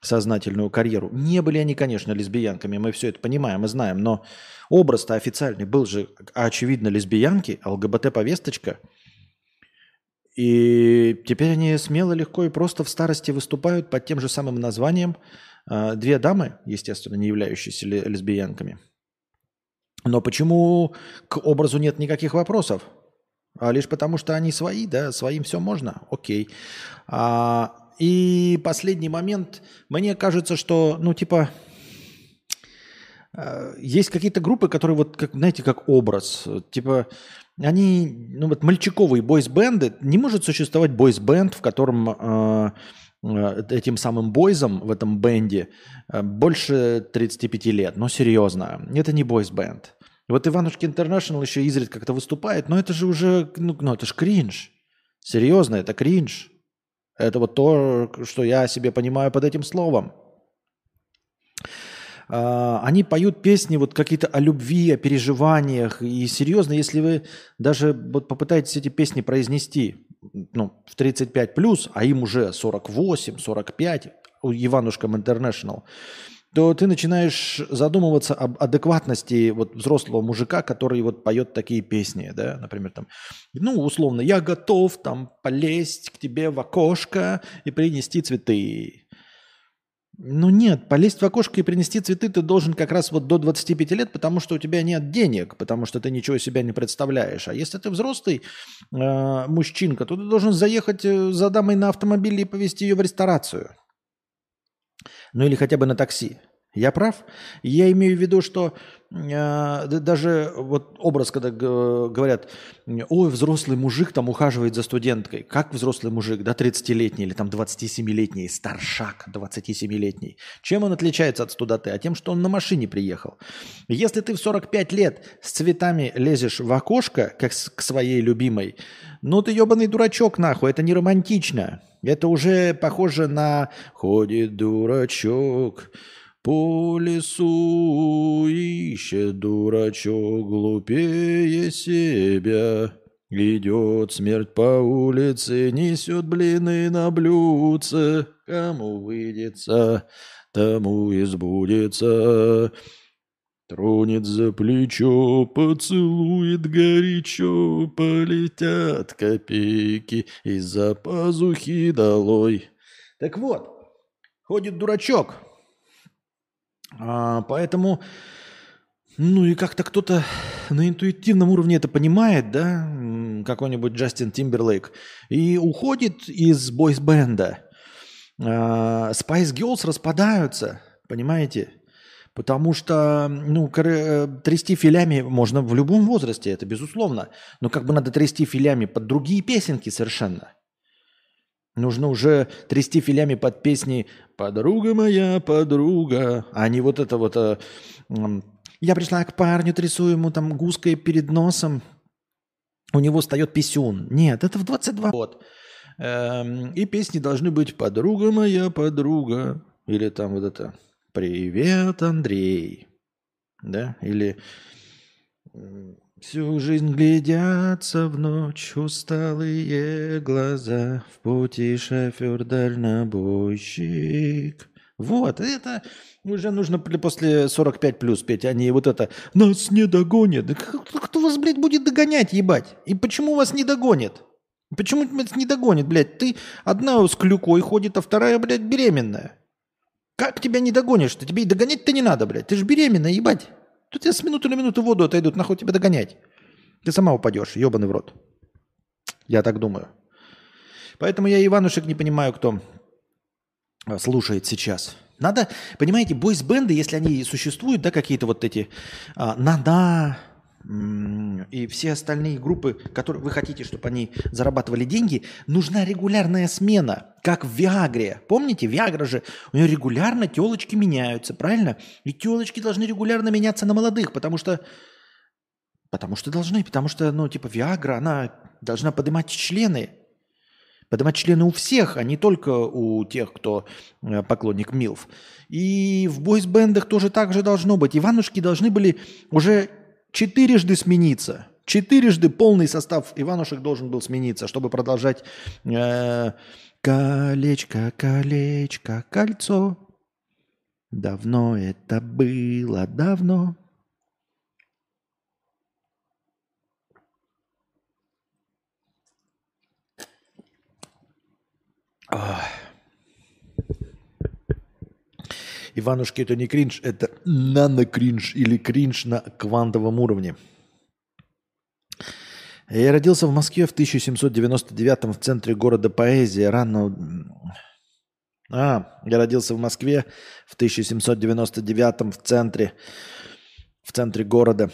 сознательную карьеру. Не были они, конечно, лесбиянками, мы все это понимаем и знаем, но Образ-то официальный был же, очевидно, лесбиянки, ЛГБТ-повесточка. И теперь они смело, легко и просто в старости выступают под тем же самым названием. А, две дамы, естественно, не являющиеся лесбиянками. Но почему к образу нет никаких вопросов? А лишь потому, что они свои, да, своим все можно, окей. А, и последний момент, мне кажется, что, ну, типа, Э, есть какие-то группы, которые вот, как, знаете, как образ. Типа, они, ну вот мальчиковые бойс-бенды, не может существовать бойс-бенд, в котором э, э, этим самым бойзом в этом бенде э, больше 35 лет. Но серьезно, это не бойс-бенд. Вот Иванушки Интернешнл еще изредка как-то выступает, но это же уже, ну, ну это же кринж. Серьезно, это кринж. Это вот то, что я себе понимаю под этим словом. А, они поют песни вот какие-то о любви, о переживаниях. И серьезно, если вы даже вот попытаетесь эти песни произнести ну, в 35 плюс, а им уже 48, 45, у Иванушкам International, то ты начинаешь задумываться об адекватности вот взрослого мужика, который вот поет такие песни, да, например, там, ну, условно, я готов там полезть к тебе в окошко и принести цветы. Ну нет, полезть в окошко и принести цветы ты должен как раз вот до 25 лет, потому что у тебя нет денег, потому что ты ничего себя не представляешь. А если ты взрослый э, мужчинка, то ты должен заехать э, за дамой на автомобиле и повезти ее в ресторацию. Ну или хотя бы на такси. Я прав? Я имею в виду, что э, даже вот образ, когда говорят, ой, взрослый мужик там ухаживает за студенткой. Как взрослый мужик, да, 30-летний или там 27-летний, старшак 27-летний. Чем он отличается от студаты? А тем, что он на машине приехал. Если ты в 45 лет с цветами лезешь в окошко, как к своей любимой, ну ты ебаный дурачок нахуй, это не романтично. Это уже похоже на «ходит дурачок», По лесу ищет дурачок глупее себя. Идет смерть по улице, несет блины на блюдце. Кому выйдется, тому и сбудется. Тронет за плечо, поцелует горячо, полетят копейки из-за пазухи долой. Так вот, ходит дурачок. А, поэтому, ну и как-то кто-то на интуитивном уровне это понимает, да, какой-нибудь Джастин Тимберлейк, и уходит из бойсбенда. А, Spice Girls распадаются, понимаете? Потому что, ну, э, трясти филями можно в любом возрасте, это безусловно. Но как бы надо трясти филями под другие песенки совершенно. Нужно уже трясти филями под песни «Подруга моя, подруга», а не вот это вот э, «Я пришла к парню, трясу ему там гуской перед носом, у него встает писюн». Нет, это в 22 год. Эм, и песни должны быть «Подруга моя, подруга» или там вот это Привет, Андрей. Да? Или Всю жизнь глядятся в ночь усталые глаза, в пути шофер дальнобойщик. Вот, это уже нужно после 45 плюс петь, а не вот это «Нас не догонят». Кто вас, блядь, будет догонять, ебать? И почему вас не догонят? Почему вас не догонит, блядь? Ты одна с клюкой ходит, а вторая, блядь, беременная. Как тебя не догонишь-то? Тебе и догонять-то не надо, блядь. Ты же беременна, ебать. Тут тебя с минуты на минуту воду отойдут, нахуй тебя догонять. Ты сама упадешь, ебаный в рот. Я так думаю. Поэтому я Иванушек не понимаю, кто а, слушает сейчас. Надо, понимаете, бойс-бенды, если они существуют, да, какие-то вот эти, а, надо, и все остальные группы, которые вы хотите, чтобы они зарабатывали деньги, нужна регулярная смена, как в Виагре. Помните, Виагра же, у нее регулярно телочки меняются, правильно? И телочки должны регулярно меняться на молодых, потому что Потому что должны, потому что, ну, типа, Виагра, она должна поднимать члены. Поднимать члены у всех, а не только у тех, кто э, поклонник МИЛФ. И в бойсбендах тоже так же должно быть. Иванушки должны были уже четырежды смениться. Четырежды полный состав Иванушек должен был смениться, чтобы продолжать э, колечко, колечко, кольцо. Давно это было, давно. Ах. Иванушки это не кринж, это нано-кринж или кринж на квантовом уровне. Я родился в Москве в 1799 в центре города поэзии. Рано... А, я родился в Москве в 1799 в центре, в центре города.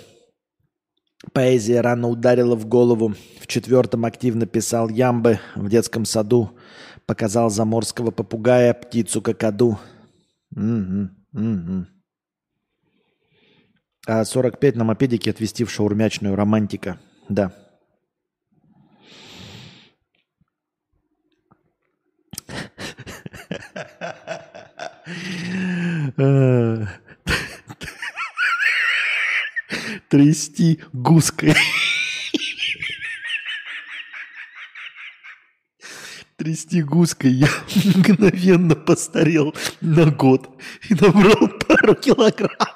Поэзия рано ударила в голову. В четвертом активно писал ямбы в детском саду. Показал заморского попугая, птицу какаду. Угу, угу. А 45 на мопедике отвезти в шаурмячную романтика. Да. Трясти гуской. Трясти гуской, я мгновенно постарел на год и набрал пару килограмм.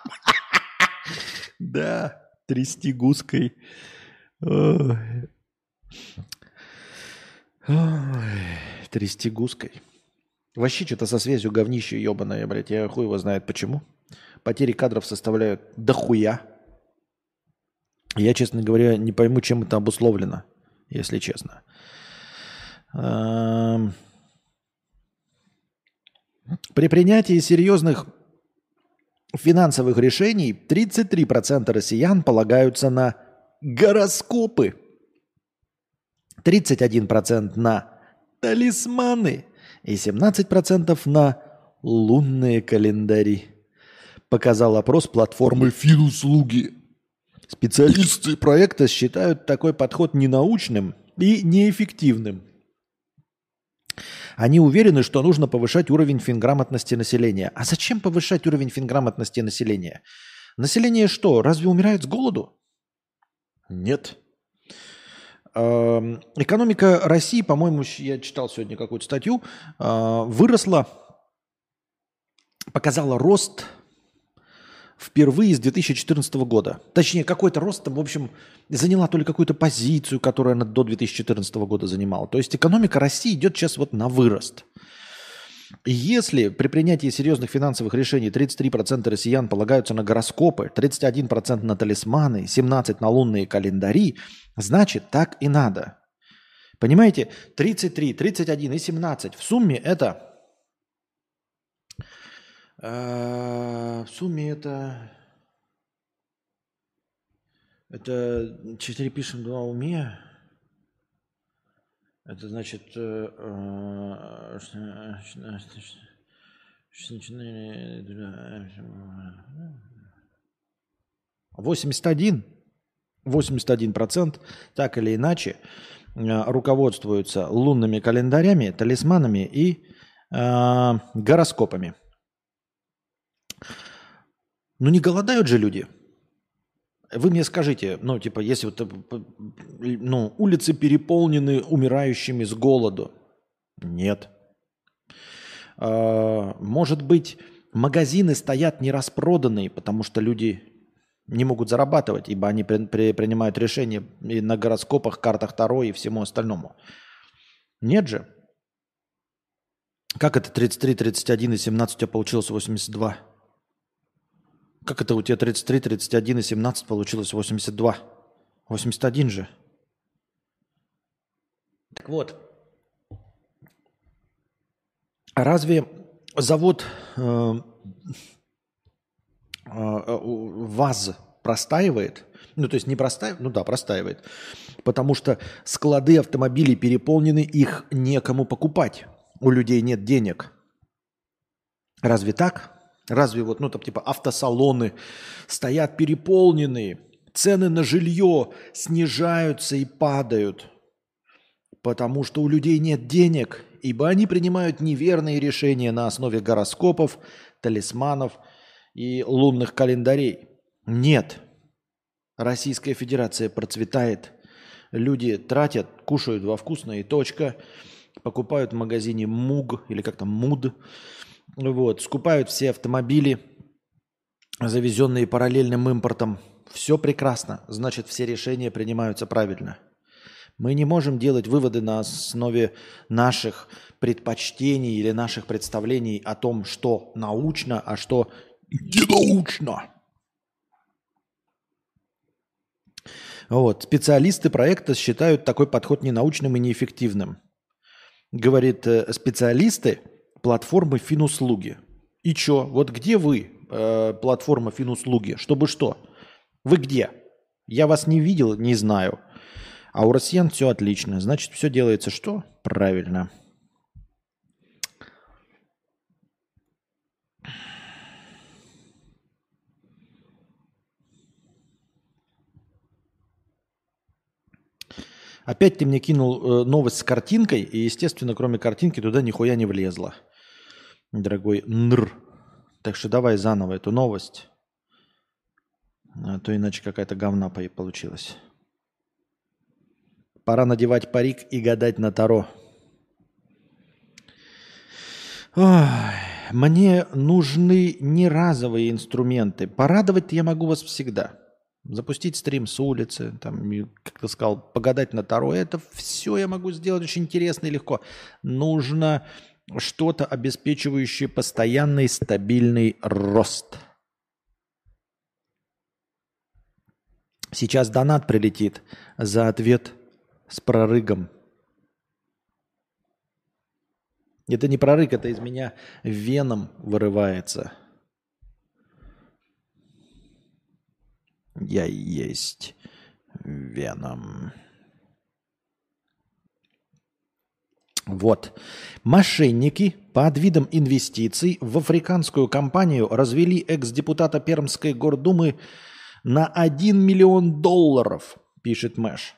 Да, трясти гуской. Ой. Ой, трясти гуской. Вообще что-то со связью говнище ебаное, блядь. Я хуй его знает почему. Потери кадров составляют дохуя. Я, честно говоря, не пойму, чем это обусловлено, если честно. При принятии серьезных финансовых решений 33% россиян полагаются на гороскопы, 31% на талисманы и 17% на лунные календари. Показал опрос платформы Финуслуги. Специалисты проекта считают такой подход ненаучным и неэффективным. Они уверены, что нужно повышать уровень финграмотности населения. А зачем повышать уровень финграмотности населения? Население что, разве умирает с голоду? Нет. Эм, экономика России, по-моему, я читал сегодня какую-то статью, э, выросла, показала рост впервые с 2014 года. Точнее, какой-то рост там, в общем, заняла то ли какую-то позицию, которую она до 2014 года занимала. То есть экономика России идет сейчас вот на вырост. Если при принятии серьезных финансовых решений 33% россиян полагаются на гороскопы, 31% на талисманы, 17% на лунные календари, значит так и надо. Понимаете, 33, 31 и 17 в сумме это а, в сумме это... Это 4 пишем, 2 уме. Это значит... 81, 81 процент, так или иначе, э, руководствуются лунными календарями, талисманами и э, гороскопами. Ну не голодают же люди. Вы мне скажите, ну типа, если вот, э, ну, улицы переполнены умирающими с голоду. Нет. А, может быть, магазины стоят нераспроданные, потому что люди не могут зарабатывать, ибо они при, при, принимают решения и на гороскопах, картах Таро и всему остальному. Нет же. Как это 33, 31 и 17 у тебя получилось 82? Как это у тебя 33, 31 и 17 получилось 82? 81 же. Так вот. Разве завод э, э, ВАЗ простаивает? Ну, то есть не простаивает, ну да, простаивает. Потому что склады автомобилей переполнены, их некому покупать. У людей нет денег. Разве так? Разве вот, ну там типа автосалоны стоят переполненные, цены на жилье снижаются и падают, потому что у людей нет денег, ибо они принимают неверные решения на основе гороскопов, талисманов и лунных календарей. Нет. Российская Федерация процветает. Люди тратят, кушают во вкусное и точка, покупают в магазине МУГ или как там МУД, вот, скупают все автомобили, завезенные параллельным импортом. Все прекрасно, значит, все решения принимаются правильно. Мы не можем делать выводы на основе наших предпочтений или наших представлений о том, что научно, а что ненаучно. Вот. Специалисты проекта считают такой подход ненаучным и неэффективным. Говорит, э, специалисты платформы финуслуги. И чё? Вот где вы, э, платформа финуслуги? Чтобы что? Вы где? Я вас не видел, не знаю. А у россиян все отлично. Значит, все делается что? Правильно. Опять ты мне кинул э, новость с картинкой, и, естественно, кроме картинки туда нихуя не влезло дорогой Нр. Так что давай заново эту новость. А то иначе какая-то говна получилась. Пора надевать парик и гадать на Таро. Ой, мне нужны не разовые инструменты. Порадовать я могу вас всегда. Запустить стрим с улицы, там, как ты сказал, погадать на Таро. Это все я могу сделать очень интересно и легко. Нужно что-то, обеспечивающее постоянный стабильный рост. Сейчас донат прилетит за ответ с прорыгом. Это не прорык, это из меня веном вырывается. Я есть веном. Вот. Мошенники под видом инвестиций в африканскую компанию развели экс-депутата Пермской гордумы на 1 миллион долларов, пишет Мэш.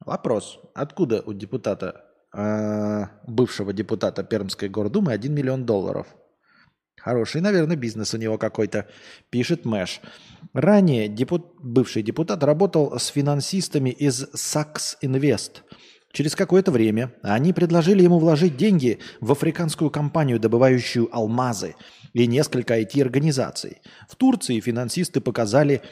Вопрос. Откуда у депутата э, бывшего депутата Пермской гордумы 1 миллион долларов. Хороший, наверное, бизнес у него какой-то, пишет Мэш. Ранее депут... бывший депутат работал с финансистами из Saks Invest. Через какое-то время они предложили ему вложить деньги в африканскую компанию, добывающую алмазы, и несколько IT-организаций. В Турции финансисты показали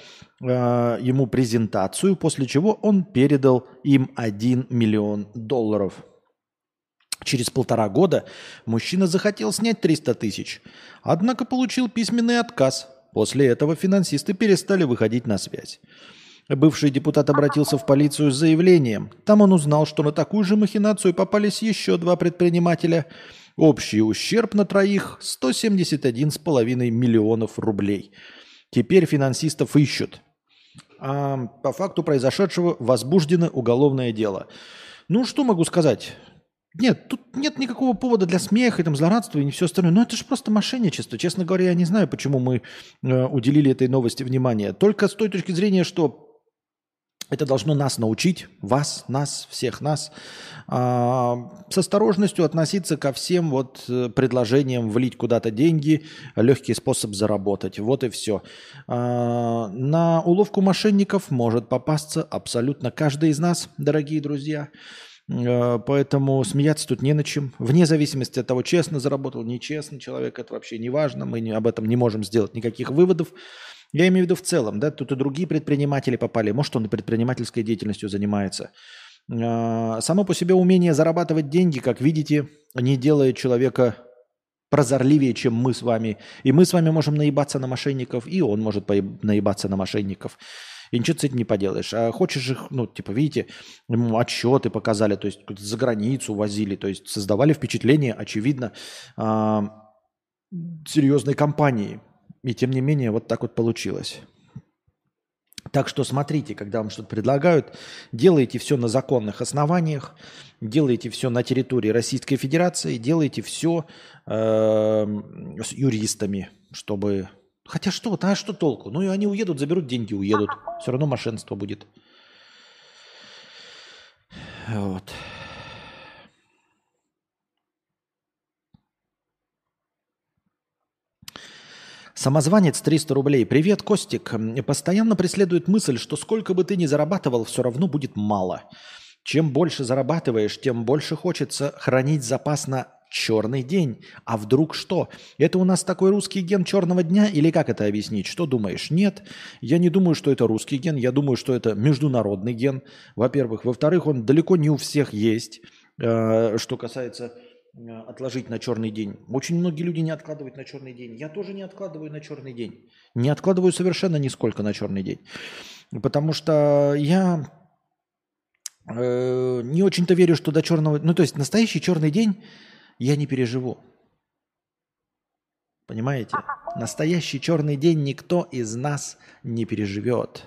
э, ему презентацию, после чего он передал им 1 миллион долларов. Через полтора года мужчина захотел снять 300 тысяч, однако получил письменный отказ. После этого финансисты перестали выходить на связь. Бывший депутат обратился в полицию с заявлением. Там он узнал, что на такую же махинацию попались еще два предпринимателя. Общий ущерб на троих – 171,5 миллионов рублей. Теперь финансистов ищут. А по факту произошедшего возбуждено уголовное дело. Ну, что могу сказать? Нет, тут нет никакого повода для смеха, и там, злорадства и все остальное. Но это же просто мошенничество. Честно говоря, я не знаю, почему мы э, уделили этой новости внимание. Только с той точки зрения, что это должно нас научить, вас, нас, всех нас, а, с осторожностью относиться ко всем вот э, предложениям влить куда-то деньги, легкий способ заработать. Вот и все. А, на уловку мошенников может попасться абсолютно каждый из нас, дорогие друзья. А, поэтому смеяться тут не на чем. Вне зависимости от того, честно заработал, нечестно человек, это вообще не важно. Мы об этом не можем сделать никаких выводов. Я имею в виду в целом, да, тут и другие предприниматели попали, может, он и предпринимательской деятельностью занимается. А, само по себе умение зарабатывать деньги, как видите, не делает человека прозорливее, чем мы с вами. И мы с вами можем наебаться на мошенников, и он может наебаться на мошенников. И ничего с этим не поделаешь. А хочешь их, ну, типа, видите, отчеты показали, то есть за границу возили, то есть создавали впечатление, очевидно, а, серьезной компании. И тем не менее, вот так вот получилось. Так что смотрите, когда вам что-то предлагают, делайте все на законных основаниях, делайте все на территории Российской Федерации, делайте все э, с юристами, чтобы... Хотя что, а что толку? Ну и они уедут, заберут деньги, уедут. Все равно мошенство будет. Вот. Самозванец 300 рублей. Привет, Костик. Постоянно преследует мысль, что сколько бы ты ни зарабатывал, все равно будет мало. Чем больше зарабатываешь, тем больше хочется хранить запас на черный день. А вдруг что? Это у нас такой русский ген черного дня или как это объяснить? Что думаешь? Нет, я не думаю, что это русский ген. Я думаю, что это международный ген, во-первых. Во-вторых, он далеко не у всех есть. Э, что касается Э, отложить на черный день. Очень многие люди не откладывают на черный день. Я тоже не откладываю на черный день. Не откладываю совершенно нисколько на черный день. Потому что я э, не очень-то верю, что до черного... Ну, то есть настоящий черный день я не переживу. Понимаете? Настоящий черный день никто из нас не переживет.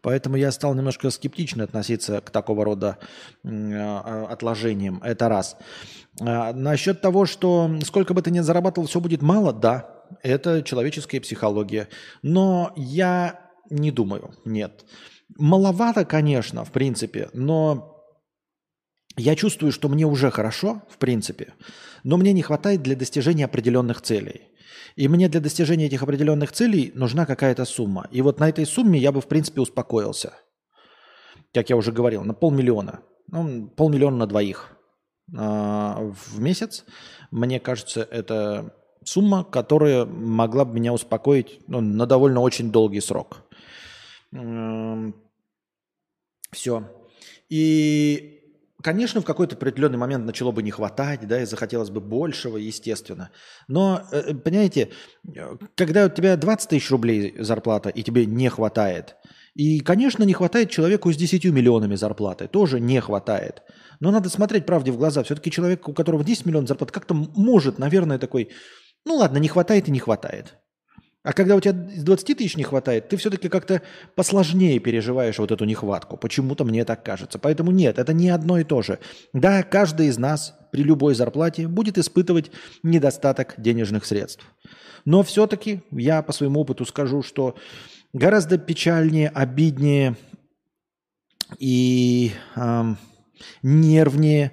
Поэтому я стал немножко скептично относиться к такого рода э, отложениям. Это раз. А, насчет того, что сколько бы ты ни зарабатывал, все будет мало, да, это человеческая психология. Но я не думаю, нет. Маловато, конечно, в принципе, но я чувствую, что мне уже хорошо, в принципе, но мне не хватает для достижения определенных целей. И мне для достижения этих определенных целей нужна какая-то сумма. И вот на этой сумме я бы, в принципе, успокоился. Как я уже говорил, на полмиллиона. Ну, полмиллиона на двоих а, в месяц. Мне кажется, это сумма, которая могла бы меня успокоить ну, на довольно очень долгий срок. Все. И Конечно, в какой-то определенный момент начало бы не хватать, да, и захотелось бы большего, естественно. Но, э, э, понимаете, когда у тебя 20 тысяч рублей зарплата, и тебе не хватает, и, конечно, не хватает человеку с 10 миллионами зарплаты, тоже не хватает. Но надо смотреть правде в глаза. Все-таки человек, у которого 10 миллионов зарплат, как-то может, наверное, такой, ну ладно, не хватает и не хватает. А когда у тебя 20 тысяч не хватает, ты все-таки как-то посложнее переживаешь вот эту нехватку. Почему-то мне так кажется. Поэтому нет, это не одно и то же. Да, каждый из нас при любой зарплате будет испытывать недостаток денежных средств. Но все-таки я по своему опыту скажу, что гораздо печальнее, обиднее и эм, нервнее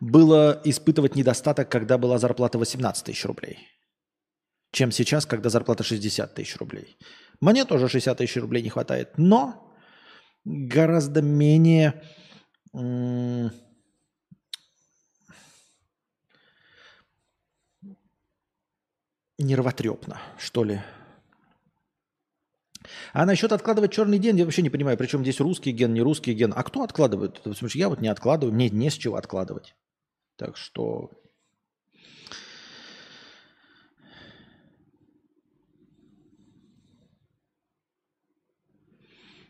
было испытывать недостаток, когда была зарплата 18 тысяч рублей, чем сейчас, когда зарплата 60 тысяч рублей. Мне тоже 60 тысяч рублей не хватает, но гораздо менее нервотрепно, что ли. А насчет откладывать черный день, я вообще не понимаю, причем здесь русский ген, не русский ген. А кто откладывает? В я вот не откладываю, мне не с чего откладывать. Так что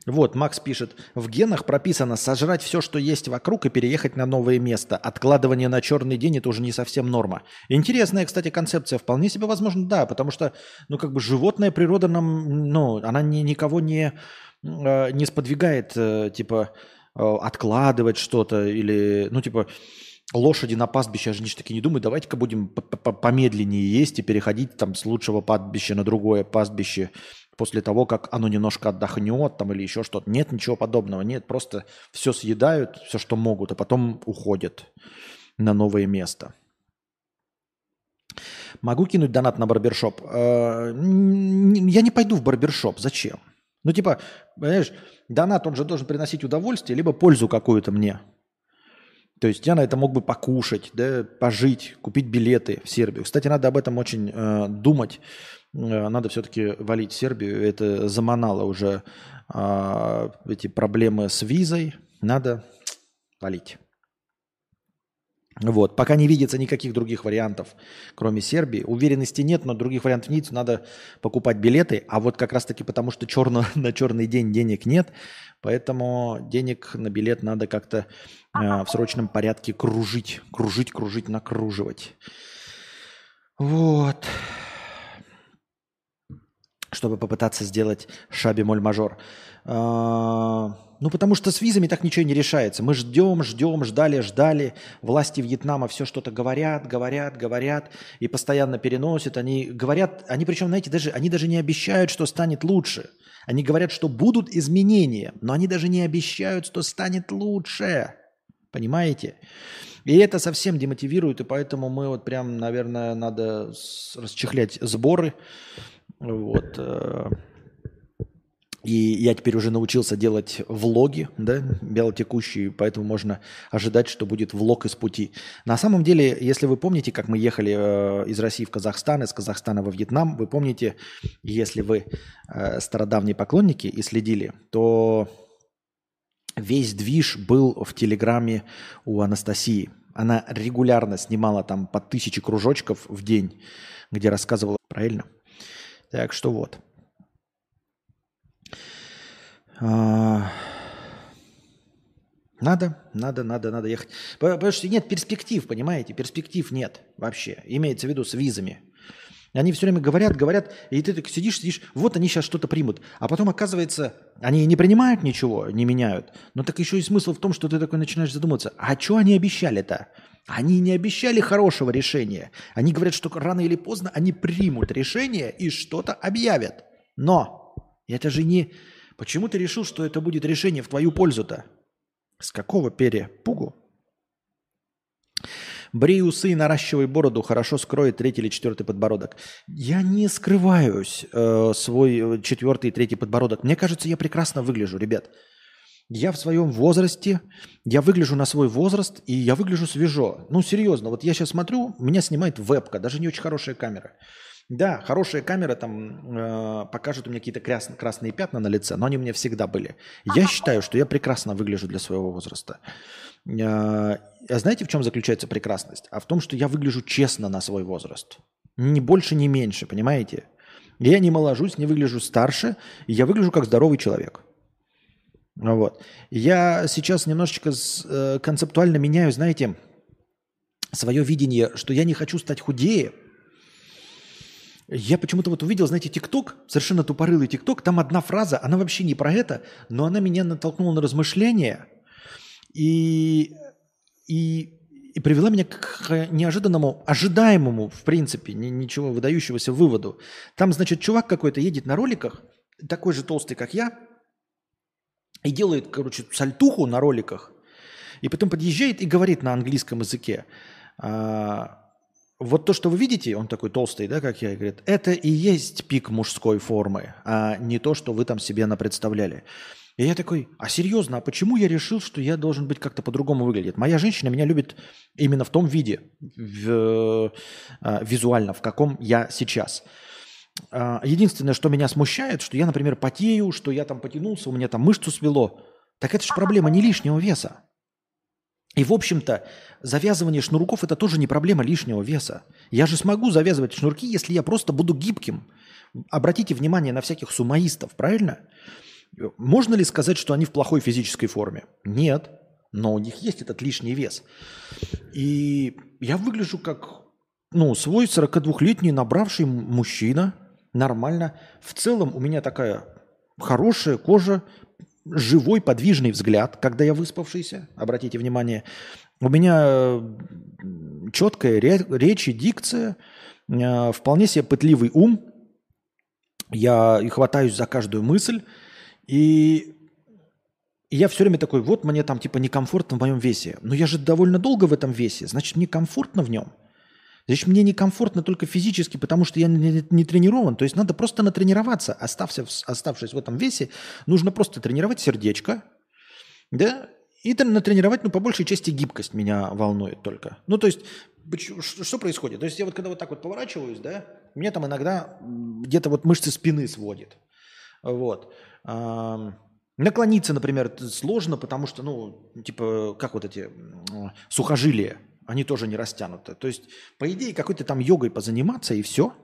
Вот, Макс пишет, в генах прописано сожрать все, что есть вокруг и переехать на новое место. Откладывание на черный день – это уже не совсем норма. Интересная, кстати, концепция. Вполне себе возможно, да, потому что, ну, как бы животная природа нам, ну, она ни, никого не, э, не сподвигает, э, типа, э, откладывать что-то или, ну, типа, лошади на пастбище, они же таки не думают, давайте-ка будем помедленнее есть и переходить там с лучшего пастбища на другое пастбище после того, как оно немножко отдохнет там или еще что-то. Нет ничего подобного. Нет, просто все съедают, все, что могут, а потом уходят на новое место. Могу кинуть донат на барбершоп? Э, я не пойду в барбершоп. Зачем? Ну, типа, понимаешь, донат, он же должен приносить удовольствие, либо пользу какую-то мне. То есть я на это мог бы покушать, да, пожить, купить билеты в Сербию. Кстати, надо об этом очень э, думать. Э, надо все-таки валить Сербию. Это заманало уже э, эти проблемы с визой. Надо валить. Вот. Пока не видится никаких других вариантов, кроме Сербии. Уверенности нет, но других вариантов нет. Надо покупать билеты. А вот как раз-таки потому, что черно, на черный день денег нет, поэтому денег на билет надо как-то э, в срочном порядке кружить. Кружить, кружить, накруживать. Вот чтобы попытаться сделать шаби моль мажор. А, ну, потому что с визами так ничего не решается. Мы ждем, ждем, ждали, ждали. Власти Вьетнама все что-то говорят, говорят, говорят и постоянно переносят. Они говорят, они причем, знаете, даже, они даже не обещают, что станет лучше. Они говорят, что будут изменения, но они даже не обещают, что станет лучше. Понимаете? И это совсем демотивирует, и поэтому мы вот прям, наверное, надо расчехлять сборы, вот. Э, и я теперь уже научился делать влоги, да, белотекущие, поэтому можно ожидать, что будет влог из пути. На самом деле, если вы помните, как мы ехали э, из России в Казахстан, из Казахстана во Вьетнам, вы помните, если вы э, стародавние поклонники и следили, то весь движ был в Телеграме у Анастасии. Она регулярно снимала там по тысяче кружочков в день, где рассказывала правильно – так что вот. А, надо, надо, надо, надо ехать. Потому что нет перспектив, понимаете? Перспектив нет вообще. Имеется в виду с визами. Они все время говорят, говорят, и ты так сидишь, сидишь, вот они сейчас что-то примут. А потом оказывается, они не принимают ничего, не меняют. Но так еще и смысл в том, что ты такой начинаешь задуматься, а что они обещали-то? Они не обещали хорошего решения. Они говорят, что рано или поздно они примут решение и что-то объявят. Но это же не... Почему ты решил, что это будет решение в твою пользу-то? С какого перепугу? Брей усы и наращивай бороду, хорошо скроет третий или четвертый подбородок. Я не скрываюсь э, свой четвертый и третий подбородок. Мне кажется, я прекрасно выгляжу, ребят. Я в своем возрасте, я выгляжу на свой возраст, и я выгляжу свежо. Ну, серьезно, вот я сейчас смотрю, меня снимает вебка, даже не очень хорошая камера. Да, хорошая камера там э, покажет у меня какие-то крас- красные пятна на лице, но они у меня всегда были. Я считаю, что я прекрасно выгляжу для своего возраста. Э, а знаете, в чем заключается прекрасность? А в том, что я выгляжу честно на свой возраст. Ни больше, ни меньше, понимаете? Я не моложусь, не выгляжу старше, я выгляжу как здоровый человек. Вот. Я сейчас немножечко э, концептуально меняю, знаете, свое видение, что я не хочу стать худее. Я почему-то вот увидел, знаете, ТикТок, совершенно тупорылый ТикТок, там одна фраза, она вообще не про это, но она меня натолкнула на размышления и, и, и привела меня к неожиданному, ожидаемому, в принципе, ничего выдающегося выводу. Там, значит, чувак какой-то едет на роликах, такой же толстый, как я, и делает, короче, сальтуху на роликах. И потом подъезжает и говорит на английском языке. А, вот то, что вы видите, он такой толстый, да, как я, и говорит, это и есть пик мужской формы, а не то, что вы там себе напредставляли. И я такой, а серьезно, а почему я решил, что я должен быть как-то по-другому выглядеть? Моя женщина меня любит именно в том виде, в, э, визуально, в каком я сейчас. Э, единственное, что меня смущает, что я, например, потею, что я там потянулся, у меня там мышцу свело. Так это же проблема не лишнего веса. И, в общем-то, завязывание шнурков – это тоже не проблема лишнего веса. Я же смогу завязывать шнурки, если я просто буду гибким. Обратите внимание на всяких сумаистов, правильно? Можно ли сказать, что они в плохой физической форме? Нет, но у них есть этот лишний вес. И я выгляжу как ну, свой 42-летний набравший мужчина, нормально. В целом у меня такая хорошая кожа, живой, подвижный взгляд, когда я выспавшийся, обратите внимание. У меня четкая речь и дикция, э, вполне себе пытливый ум. Я и хватаюсь за каждую мысль. И я все время такой, вот мне там типа некомфортно в моем весе. Но я же довольно долго в этом весе, значит мне комфортно в нем. Значит, мне некомфортно только физически, потому что я не, не тренирован. То есть надо просто натренироваться. Оставшись, оставшись в этом весе, нужно просто тренировать сердечко, да, и натренировать, ну, по большей части гибкость меня волнует только. Ну, то есть, что происходит? То есть я вот когда вот так вот поворачиваюсь, да, мне там иногда где-то вот мышцы спины сводит. Вот. Наклониться, например, сложно, потому что, ну, типа, как вот эти сухожилия, они тоже не растянуты. То есть, по идее, какой-то там йогой позаниматься и все.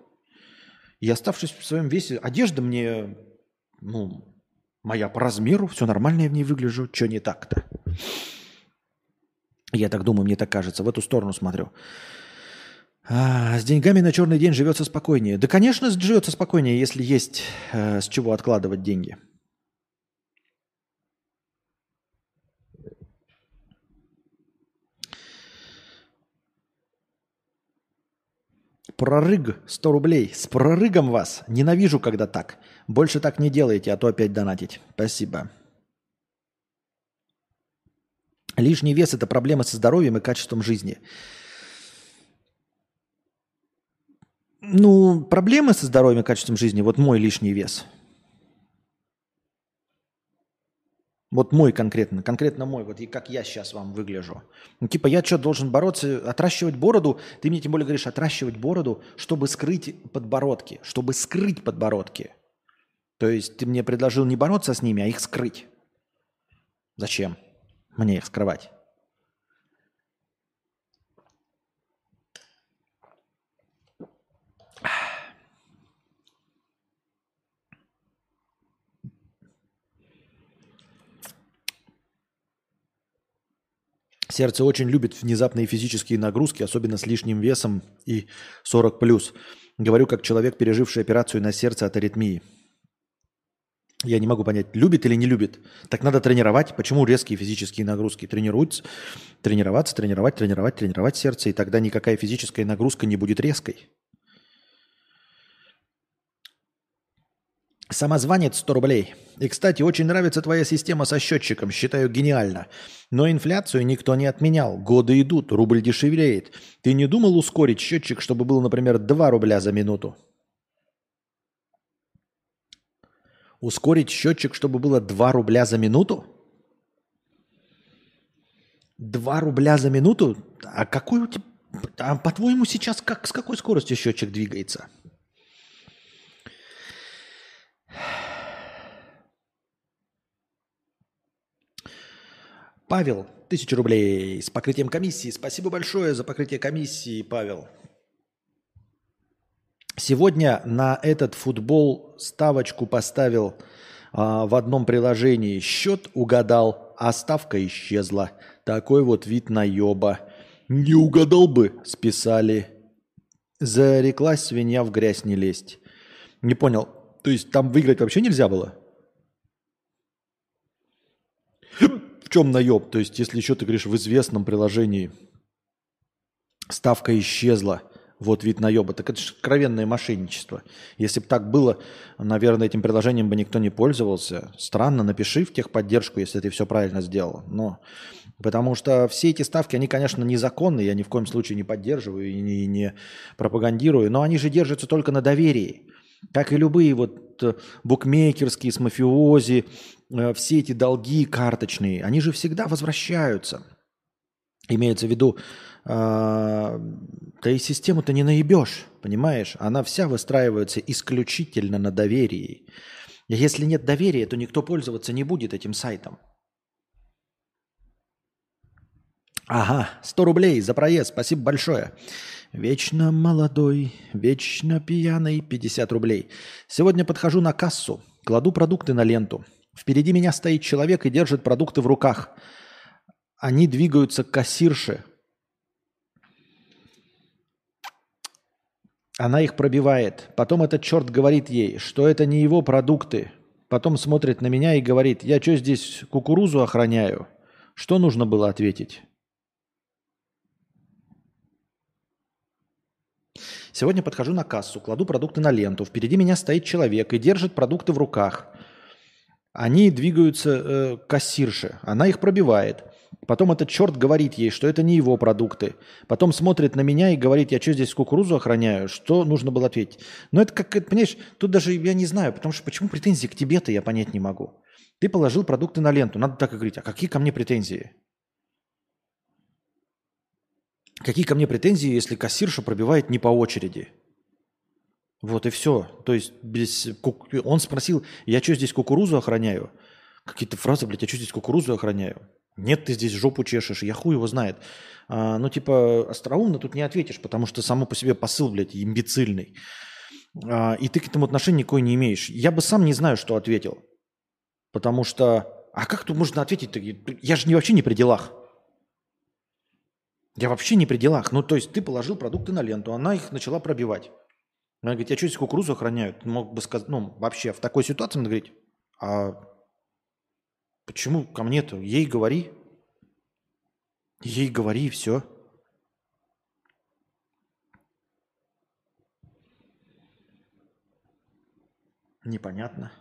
И оставшись в своем весе, одежда мне, ну, моя по размеру, все нормально я в ней выгляжу, что не так-то? Я так думаю, мне так кажется, в эту сторону смотрю. А, с деньгами на черный день живется спокойнее. Да, конечно, живется спокойнее, если есть э, с чего откладывать деньги. Прорыг 100 рублей. С прорыгом вас. Ненавижу, когда так. Больше так не делайте, а то опять донатить. Спасибо. Лишний вес – это проблема со здоровьем и качеством жизни. Ну, проблемы со здоровьем и качеством жизни – вот мой лишний вес – Вот мой конкретно, конкретно мой, вот и как я сейчас вам выгляжу. Ну, типа, я что, должен бороться, отращивать бороду? Ты мне тем более говоришь, отращивать бороду, чтобы скрыть подбородки, чтобы скрыть подбородки. То есть ты мне предложил не бороться с ними, а их скрыть. Зачем мне их скрывать? Сердце очень любит внезапные физические нагрузки, особенно с лишним весом и 40+. Говорю, как человек, переживший операцию на сердце от аритмии. Я не могу понять, любит или не любит. Так надо тренировать. Почему резкие физические нагрузки? Тренируются, тренироваться, тренировать, тренировать, тренировать сердце, и тогда никакая физическая нагрузка не будет резкой. Самозванец 100 рублей. И, кстати, очень нравится твоя система со счетчиком, считаю гениально. Но инфляцию никто не отменял. Годы идут, рубль дешевеет. Ты не думал ускорить счетчик, чтобы был, например, 2 рубля за минуту? Ускорить счетчик, чтобы было 2 рубля за минуту? 2 рубля за минуту? А какой у тебя... А по-твоему сейчас как, с какой скоростью счетчик двигается? Павел, тысяча рублей с покрытием комиссии. Спасибо большое за покрытие комиссии, Павел. Сегодня на этот футбол ставочку поставил а, в одном приложении. Счет угадал, а ставка исчезла. Такой вот вид наеба. Не угадал бы, списали. Зареклась свинья в грязь не лезть. Не понял. То есть там выиграть вообще нельзя было? Чем наеб? То есть, если еще ты говоришь в известном приложении ставка исчезла, вот вид наеба, так это же откровенное мошенничество. Если бы так было, наверное, этим приложением бы никто не пользовался. Странно, напиши в техподдержку, если ты все правильно сделал. Но Потому что все эти ставки, они, конечно, незаконные, я ни в коем случае не поддерживаю и не, не пропагандирую, но они же держатся только на доверии. Как и любые вот э, букмекерские, с мафиози, все эти долги карточные, они же всегда возвращаются. Имеется в виду, э, ты систему-то не наебешь, понимаешь? Она вся выстраивается исключительно на доверии. Если нет доверия, то никто пользоваться не будет этим сайтом. Ага, 100 рублей за проезд, спасибо большое. Вечно молодой, вечно пьяный, 50 рублей. Сегодня подхожу на кассу, кладу продукты на ленту. Впереди меня стоит человек и держит продукты в руках. Они двигаются к кассирше. Она их пробивает. Потом этот черт говорит ей, что это не его продукты. Потом смотрит на меня и говорит, я что здесь кукурузу охраняю? Что нужно было ответить? Сегодня подхожу на кассу, кладу продукты на ленту. Впереди меня стоит человек и держит продукты в руках. Они двигаются э, к кассирше. Она их пробивает. Потом этот черт говорит ей, что это не его продукты. Потом смотрит на меня и говорит, я что здесь кукурузу охраняю? Что нужно было ответить? Но это как, понимаешь, тут даже я не знаю, потому что почему претензии к тебе-то я понять не могу. Ты положил продукты на ленту, надо так и говорить. А какие ко мне претензии? Какие ко мне претензии, если кассирша пробивает не по очереди? Вот и все. То есть без... он спросил, я что здесь кукурузу охраняю? Какие-то фразы, блядь, я что здесь кукурузу охраняю? Нет, ты здесь жопу чешешь, я хуй его знает. А, ну, типа, остроумно тут не ответишь, потому что само по себе посыл, блядь, имбецильный. А, и ты к этому отношения никакой не имеешь. Я бы сам не знаю, что ответил. Потому что... А как тут можно ответить? -то? Я же не, вообще не при делах. Я вообще не при делах. Ну, то есть ты положил продукты на ленту, она их начала пробивать. Она говорит, я что здесь кукурузу охраняю? Ты мог бы сказать, ну, вообще в такой ситуации надо говорить, а почему ко мне-то? Ей говори. Ей говори, и все. Непонятно.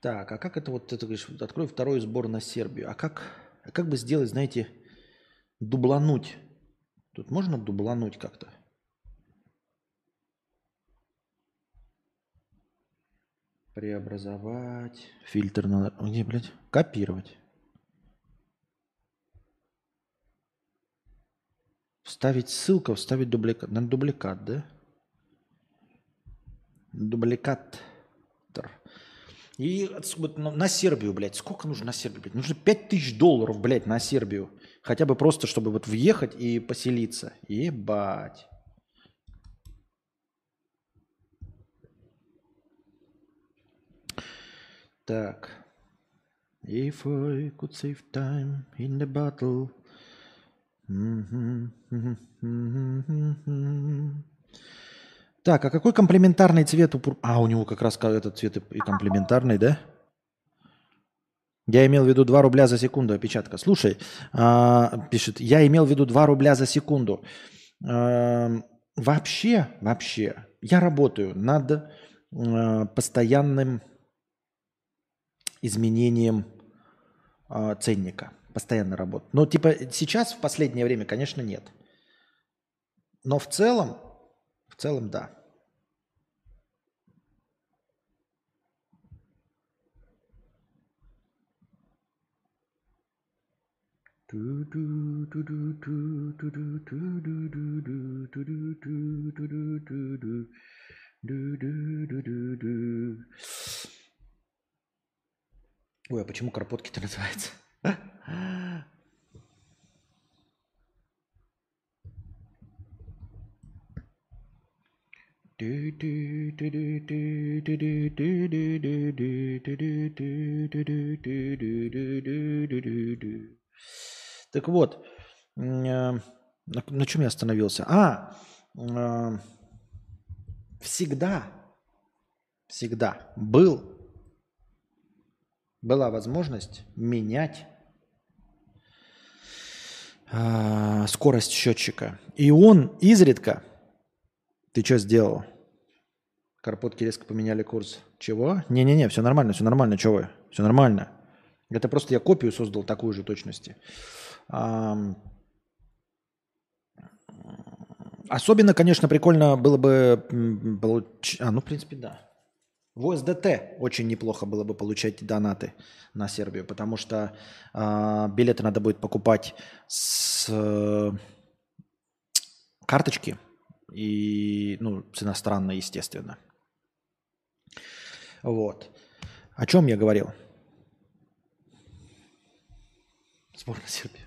Так, а как это вот, ты говоришь, открой второй сбор на Сербию. А как, а как бы сделать, знаете, дублануть? Тут можно дублануть как-то? Преобразовать. Фильтр надо... Где, блядь? Копировать. Вставить ссылку, вставить дубликат. На дубликат, да? Дубликат. И вот на Сербию, блядь, сколько нужно на Сербию, блядь? Нужно 5000 долларов, блядь, на Сербию. Хотя бы просто, чтобы вот въехать и поселиться. Ебать. Так. If I could save time in the battle. Так, а какой комплементарный цвет у... А, у него как раз этот цвет и комплементарный, да? Я имел в виду 2 рубля за секунду, опечатка. Слушай, а, пишет, я имел в виду 2 рубля за секунду. А, вообще, вообще, я работаю над а, постоянным изменением ценника. Постоянно работаю. Но типа сейчас, в последнее время, конечно, нет. Но в целом, в целом, да. Ой, а почему карпотки-то называется? Так вот, э, на, на чем я остановился? А, э, всегда, всегда был, была возможность менять э, скорость счетчика. И он изредка, ты что сделал? Карпотки резко поменяли курс. Чего? Не-не-не, все нормально, все нормально. Чего вы? Все нормально. Это просто я копию создал такую же точности. Особенно, конечно, прикольно было бы получить... А, ну, в принципе, да. В ОСДТ очень неплохо было бы получать донаты на Сербию, потому что э, билеты надо будет покупать с э, карточки и, ну, с иностранной, естественно. Вот. О чем я говорил? Сборная Сербии.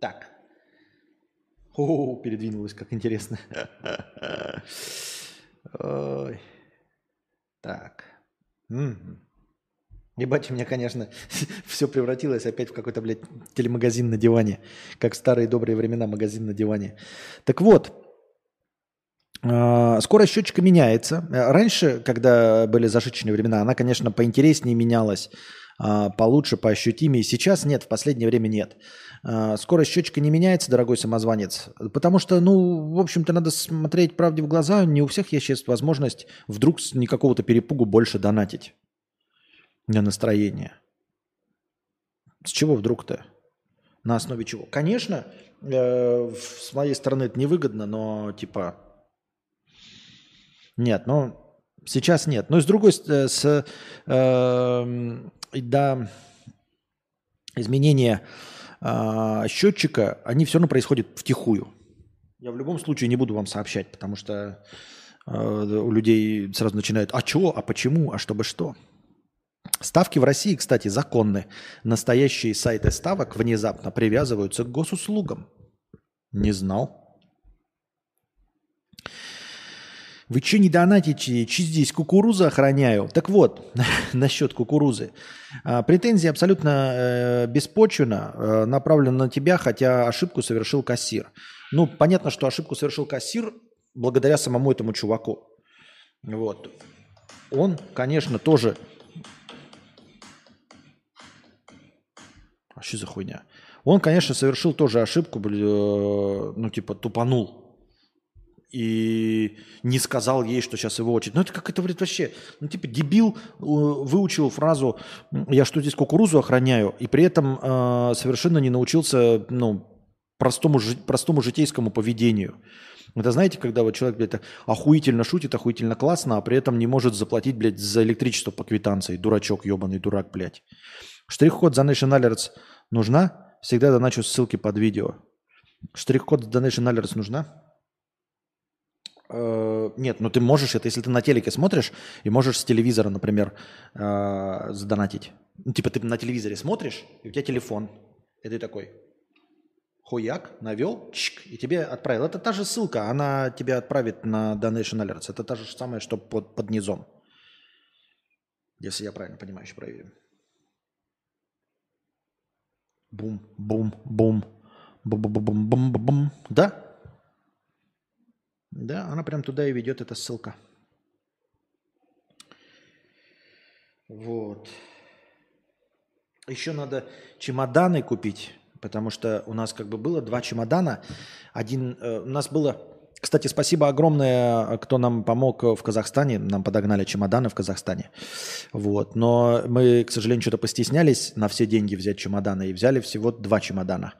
Так. О, передвинулась, как интересно. Ой. Так. Ебать, у меня, конечно, все превратилось опять в какой-то, блядь, телемагазин на диване. Как старые добрые времена магазин на диване. Так вот, а, скорость счетчика меняется. Раньше, когда были зашиченные времена, она, конечно, поинтереснее менялась, получше, поощутимее. Сейчас нет, в последнее время нет. А, скорость счетчика не меняется, дорогой самозванец, потому что, ну, в общем-то, надо смотреть правде в глаза. Не у всех есть сейчас возможность вдруг с никакого-то перепугу больше донатить на настроение. С чего вдруг-то? На основе чего? Конечно, э, с моей стороны это невыгодно, но типа... Нет, ну, сейчас нет. Но с другой стороны, с, э, да, изменения э, счетчика, они все равно происходят втихую. Я в любом случае не буду вам сообщать, потому что э, у людей сразу начинают, а чего, а почему, а чтобы что. Ставки в России, кстати, законны. Настоящие сайты ставок внезапно привязываются к госуслугам. Не знал. Вы что не донатите? Че здесь кукурузу охраняю? Так вот, насчет кукурузы. А, претензия абсолютно э, беспочвена, э, направлена на тебя, хотя ошибку совершил кассир. Ну, понятно, что ошибку совершил кассир благодаря самому этому чуваку. Вот. Он, конечно, тоже А что за хуйня? Он, конечно, совершил тоже ошибку, э, ну, типа, тупанул. И не сказал ей, что сейчас его очередь. Ну, это как это, говорит, вообще, ну, типа, дебил э, выучил фразу «я что здесь кукурузу охраняю», и при этом э, совершенно не научился, ну, простому, простому житейскому поведению. Это знаете, когда вот человек, блядь, охуительно шутит, охуительно классно, а при этом не может заплатить, блядь, за электричество по квитанции. Дурачок, ебаный дурак, блядь. Штрих-код за Nation Alerts нужна? Всегда доначу ссылки под видео. Штрих-код за Nation Alerts нужна? Э, нет, ну ты можешь это, если ты на телеке смотришь и можешь с телевизора, например, э, задонатить. Ну, типа ты на телевизоре смотришь, и у тебя телефон. И ты такой, хуяк, навел, чик, и тебе отправил. Это та же ссылка, она тебя отправит на Donation Alerts. Это та же самое, что под, под низом. Если я правильно понимаю, еще проверим. Бум, бум, бум. Бум, бум, бум, бум, бум, бум. Да? Да, она прям туда и ведет, эта ссылка. Вот. Еще надо чемоданы купить, потому что у нас как бы было два чемодана. Один, э, у нас было кстати, спасибо огромное, кто нам помог в Казахстане. Нам подогнали чемоданы в Казахстане. Вот. Но мы, к сожалению, что-то постеснялись на все деньги взять чемоданы и взяли всего два чемодана.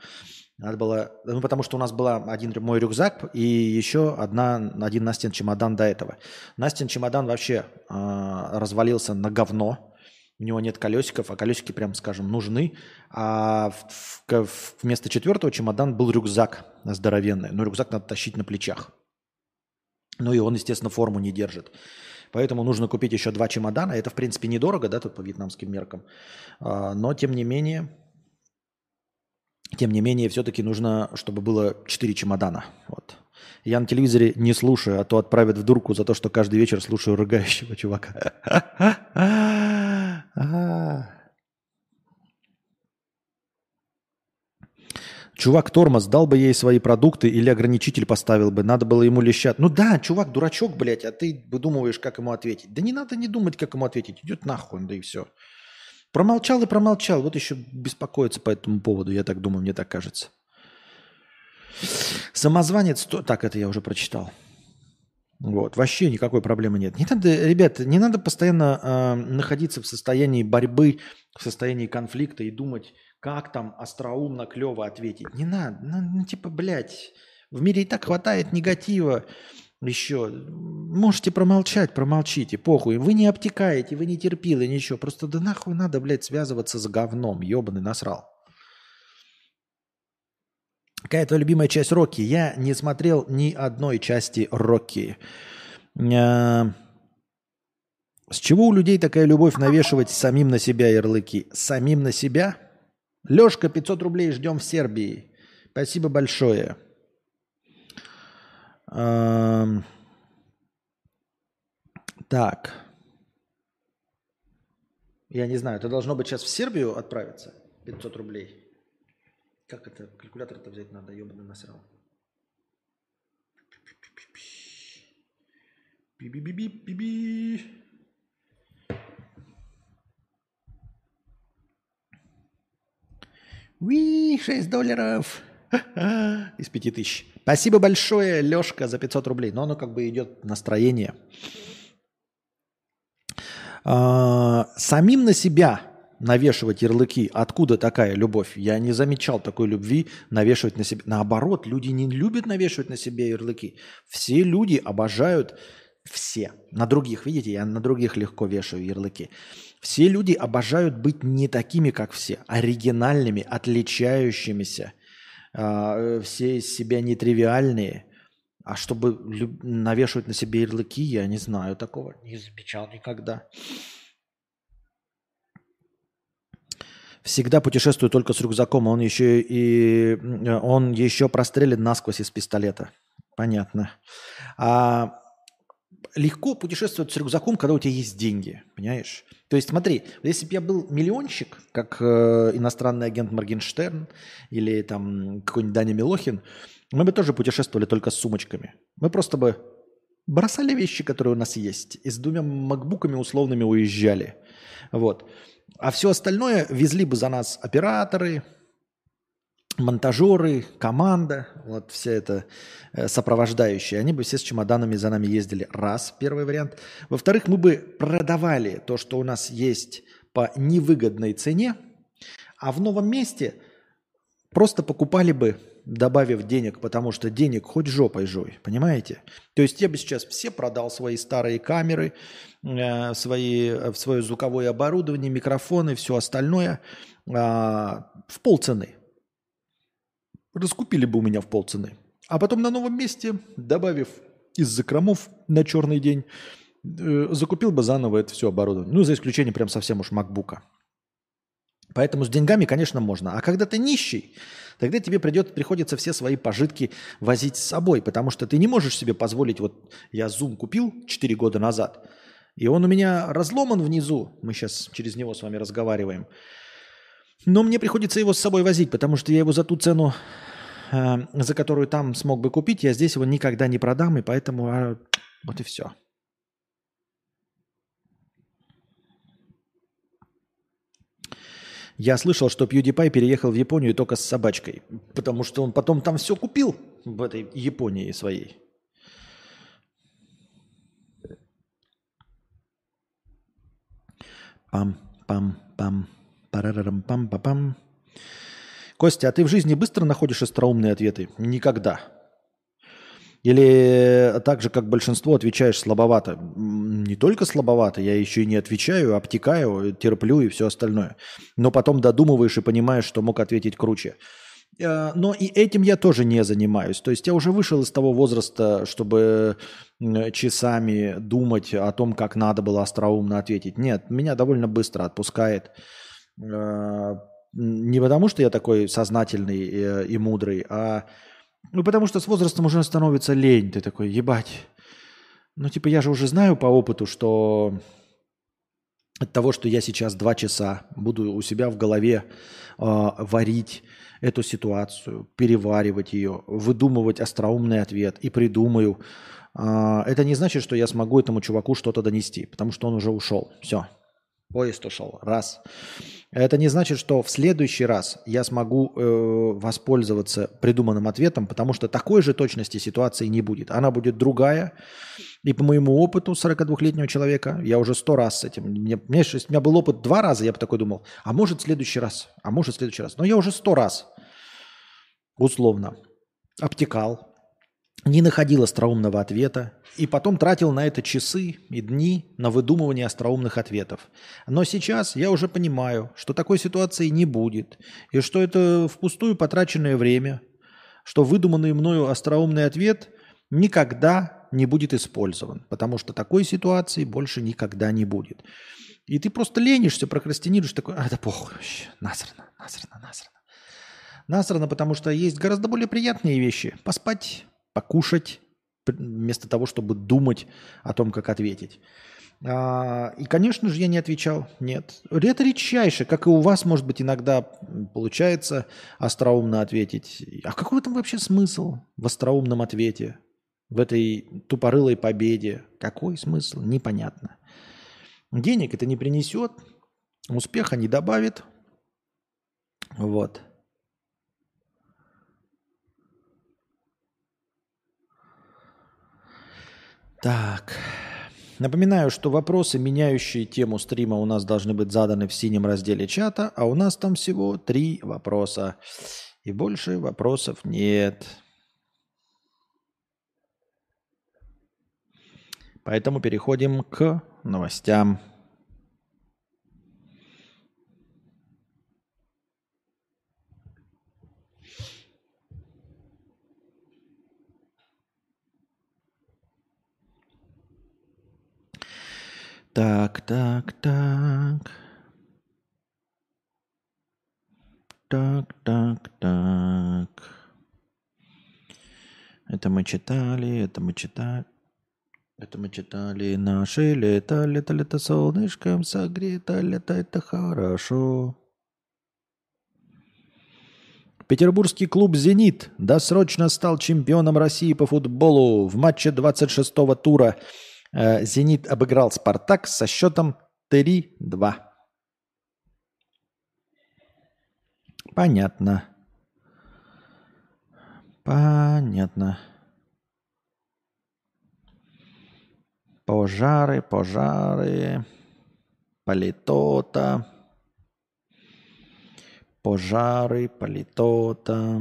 Надо было, ну, потому что у нас был один мой рюкзак и еще одна, один Настин чемодан до этого. Настин чемодан вообще э, развалился на говно. У него нет колесиков, а колесики, прям скажем, нужны. А в, в, вместо четвертого чемодан был рюкзак здоровенный. Но рюкзак надо тащить на плечах. Ну и он, естественно, форму не держит. Поэтому нужно купить еще два чемодана. Это, в принципе, недорого, да, тут по вьетнамским меркам. А, но, тем не менее, тем не менее, все-таки нужно, чтобы было четыре чемодана. Вот. Я на телевизоре не слушаю, а то отправят в дурку за то, что каждый вечер слушаю рыгающего чувака. Чувак тормоз дал бы ей свои продукты или ограничитель поставил бы. Надо было ему лещать. Ну да, чувак дурачок, блядь, а ты выдумываешь, как ему ответить. Да не надо не думать, как ему ответить. Идет нахуй, да и все. Промолчал и промолчал. Вот еще беспокоиться по этому поводу, я так думаю, мне так кажется. Самозванец, так это я уже прочитал. Вот, вообще никакой проблемы нет. Не надо, ребята, не надо постоянно э, находиться в состоянии борьбы, в состоянии конфликта и думать, как там остроумно, клево ответить. Не надо, ну, ну типа, блядь, в мире и так хватает негатива еще. Можете промолчать, промолчите, похуй. Вы не обтекаете, вы не терпилы, ничего. Просто да нахуй надо, блядь, связываться с говном, ебаный насрал. Какая твоя любимая часть Рокки? Я не смотрел ни одной части Рокки. А, с чего у людей такая любовь навешивать самим на себя ярлыки? Самим на себя? Лешка, 500 рублей ждем в Сербии. Спасибо большое. Так. Я не знаю, это должно быть сейчас в Сербию отправиться? 500 рублей. Как это? Калькулятор-то взять надо, ебаный насрал. Би-би-би-би-би. Уи, 6 долларов. Из 5 тысяч. Спасибо большое, Лешка, за 500 рублей. Но оно как бы идет настроение. А, самим на себя навешивать ярлыки. Откуда такая любовь? Я не замечал такой любви навешивать на себя. Наоборот, люди не любят навешивать на себя ярлыки. Все люди обожают все. На других, видите, я на других легко вешаю ярлыки. Все люди обожают быть не такими, как все, оригинальными, отличающимися. А, все из себя нетривиальные. А чтобы навешивать на себе ярлыки, я не знаю такого. Не замечал никогда. всегда путешествует только с рюкзаком, он еще и он еще прострелен насквозь из пистолета. Понятно. А легко путешествовать с рюкзаком, когда у тебя есть деньги, понимаешь? То есть смотри, если бы я был миллионщик, как э, иностранный агент Моргенштерн или там какой-нибудь Даня Милохин, мы бы тоже путешествовали только с сумочками. Мы просто бы бросали вещи, которые у нас есть, и с двумя макбуками условными уезжали. Вот. А все остальное везли бы за нас операторы, монтажеры, команда, вот вся эта э, сопровождающая, они бы все с чемоданами за нами ездили. Раз, первый вариант. Во-вторых, мы бы продавали то, что у нас есть по невыгодной цене, а в новом месте просто покупали бы, добавив денег, потому что денег хоть жопой жой, понимаете? То есть я бы сейчас все продал свои старые камеры, Э, свои, в свое звуковое оборудование, микрофоны, все остальное а, в полцены. Раскупили бы у меня в полцены. А потом на новом месте, добавив из закромов на черный день, э, закупил бы заново это все оборудование. Ну, за исключением прям совсем уж макбука. Поэтому с деньгами, конечно, можно. А когда ты нищий, тогда тебе придет, приходится все свои пожитки возить с собой, потому что ты не можешь себе позволить, вот я Zoom купил 4 года назад – и он у меня разломан внизу. Мы сейчас через него с вами разговариваем. Но мне приходится его с собой возить, потому что я его за ту цену, э, за которую там смог бы купить, я здесь его никогда не продам, и поэтому э, вот и все. Я слышал, что PewDiePie переехал в Японию только с собачкой, потому что он потом там все купил в этой Японии своей. Пам-пам-пам. Парарарам-пам-пам. Костя, а ты в жизни быстро находишь остроумные ответы? Никогда. Или так же, как большинство, отвечаешь слабовато? Не только слабовато, я еще и не отвечаю, обтекаю, терплю и все остальное. Но потом додумываешь и понимаешь, что мог ответить круче. Э, но и этим я тоже не занимаюсь. То есть я уже вышел из того возраста, чтобы часами думать о том, как надо было остроумно ответить. Нет, меня довольно быстро отпускает. Э, не потому, что я такой сознательный и, мудрый, а ну, потому что с возрастом уже становится лень. Ты такой, ебать. Ну, типа, я же уже знаю по опыту, что от того, что я сейчас два часа буду у себя в голове э, варить эту ситуацию, переваривать ее, выдумывать остроумный ответ и придумаю, э, это не значит, что я смогу этому чуваку что-то донести, потому что он уже ушел. Все. Поезд ушел. Раз. Это не значит, что в следующий раз я смогу э, воспользоваться придуманным ответом, потому что такой же точности ситуации не будет. Она будет другая. И по моему опыту 42-летнего человека, я уже сто раз с этим... Мне, меня, у меня был опыт два раза, я бы такой думал, а может в следующий раз, а может в следующий раз. Но я уже сто раз, условно, обтекал, не находил остроумного ответа и потом тратил на это часы и дни на выдумывание остроумных ответов. Но сейчас я уже понимаю, что такой ситуации не будет, и что это впустую потраченное время, что выдуманный мною остроумный ответ никогда не будет использован, потому что такой ситуации больше никогда не будет. И ты просто ленишься, прокрастинируешь, такой, а да похуй вообще, насрано, насрано, насрано. Насрано, потому что есть гораздо более приятные вещи. Поспать, покушать, вместо того, чтобы думать о том, как ответить. А, и, конечно же, я не отвечал. Нет. Это редчайше, как и у вас, может быть, иногда получается остроумно ответить. А какой там вообще смысл в остроумном ответе? В этой тупорылой победе? Какой смысл? Непонятно. Денег это не принесет, успеха не добавит. Вот. Так. Напоминаю, что вопросы, меняющие тему стрима, у нас должны быть заданы в синем разделе чата, а у нас там всего три вопроса. И больше вопросов нет. Поэтому переходим к новостям. Так, так, так. Так, так, так. Это мы читали, это мы читали. Это мы читали. Наши лето, лето, лето солнышком согрето, лето это хорошо. Петербургский клуб «Зенит» досрочно стал чемпионом России по футболу в матче 26-го тура – «Зенит» обыграл «Спартак» со счетом 3-2. Понятно. Понятно. Пожары, пожары, политота, пожары, политота.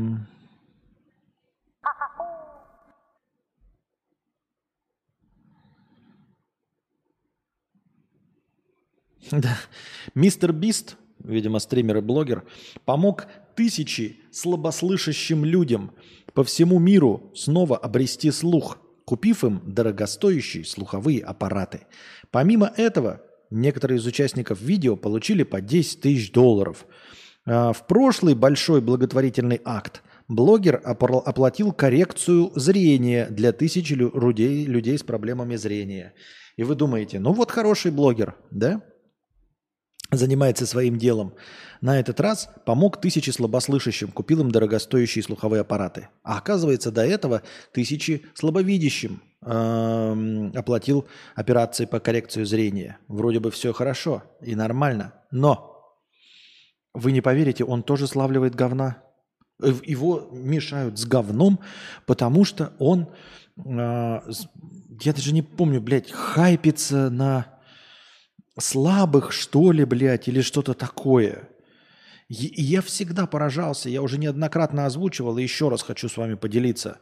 Да. Мистер Бист, видимо, стример и блогер, помог тысячи слабослышащим людям по всему миру снова обрести слух, купив им дорогостоящие слуховые аппараты. Помимо этого, некоторые из участников видео получили по 10 тысяч долларов. А, в прошлый большой благотворительный акт блогер оплатил коррекцию зрения для тысяч людей, людей с проблемами зрения. И вы думаете, ну вот хороший блогер, да? Занимается своим делом, на этот раз помог тысячи слабослышащим, купил им дорогостоящие слуховые аппараты. А оказывается, до этого тысячи слабовидящим э, оплатил операции по коррекции зрения. Вроде бы все хорошо и нормально, но вы не поверите, он тоже славливает говна. Э, его мешают с говном, потому что он, э, я даже не помню, блядь, хайпится на слабых, что ли, блядь, или что-то такое. И я всегда поражался, я уже неоднократно озвучивал, и еще раз хочу с вами поделиться.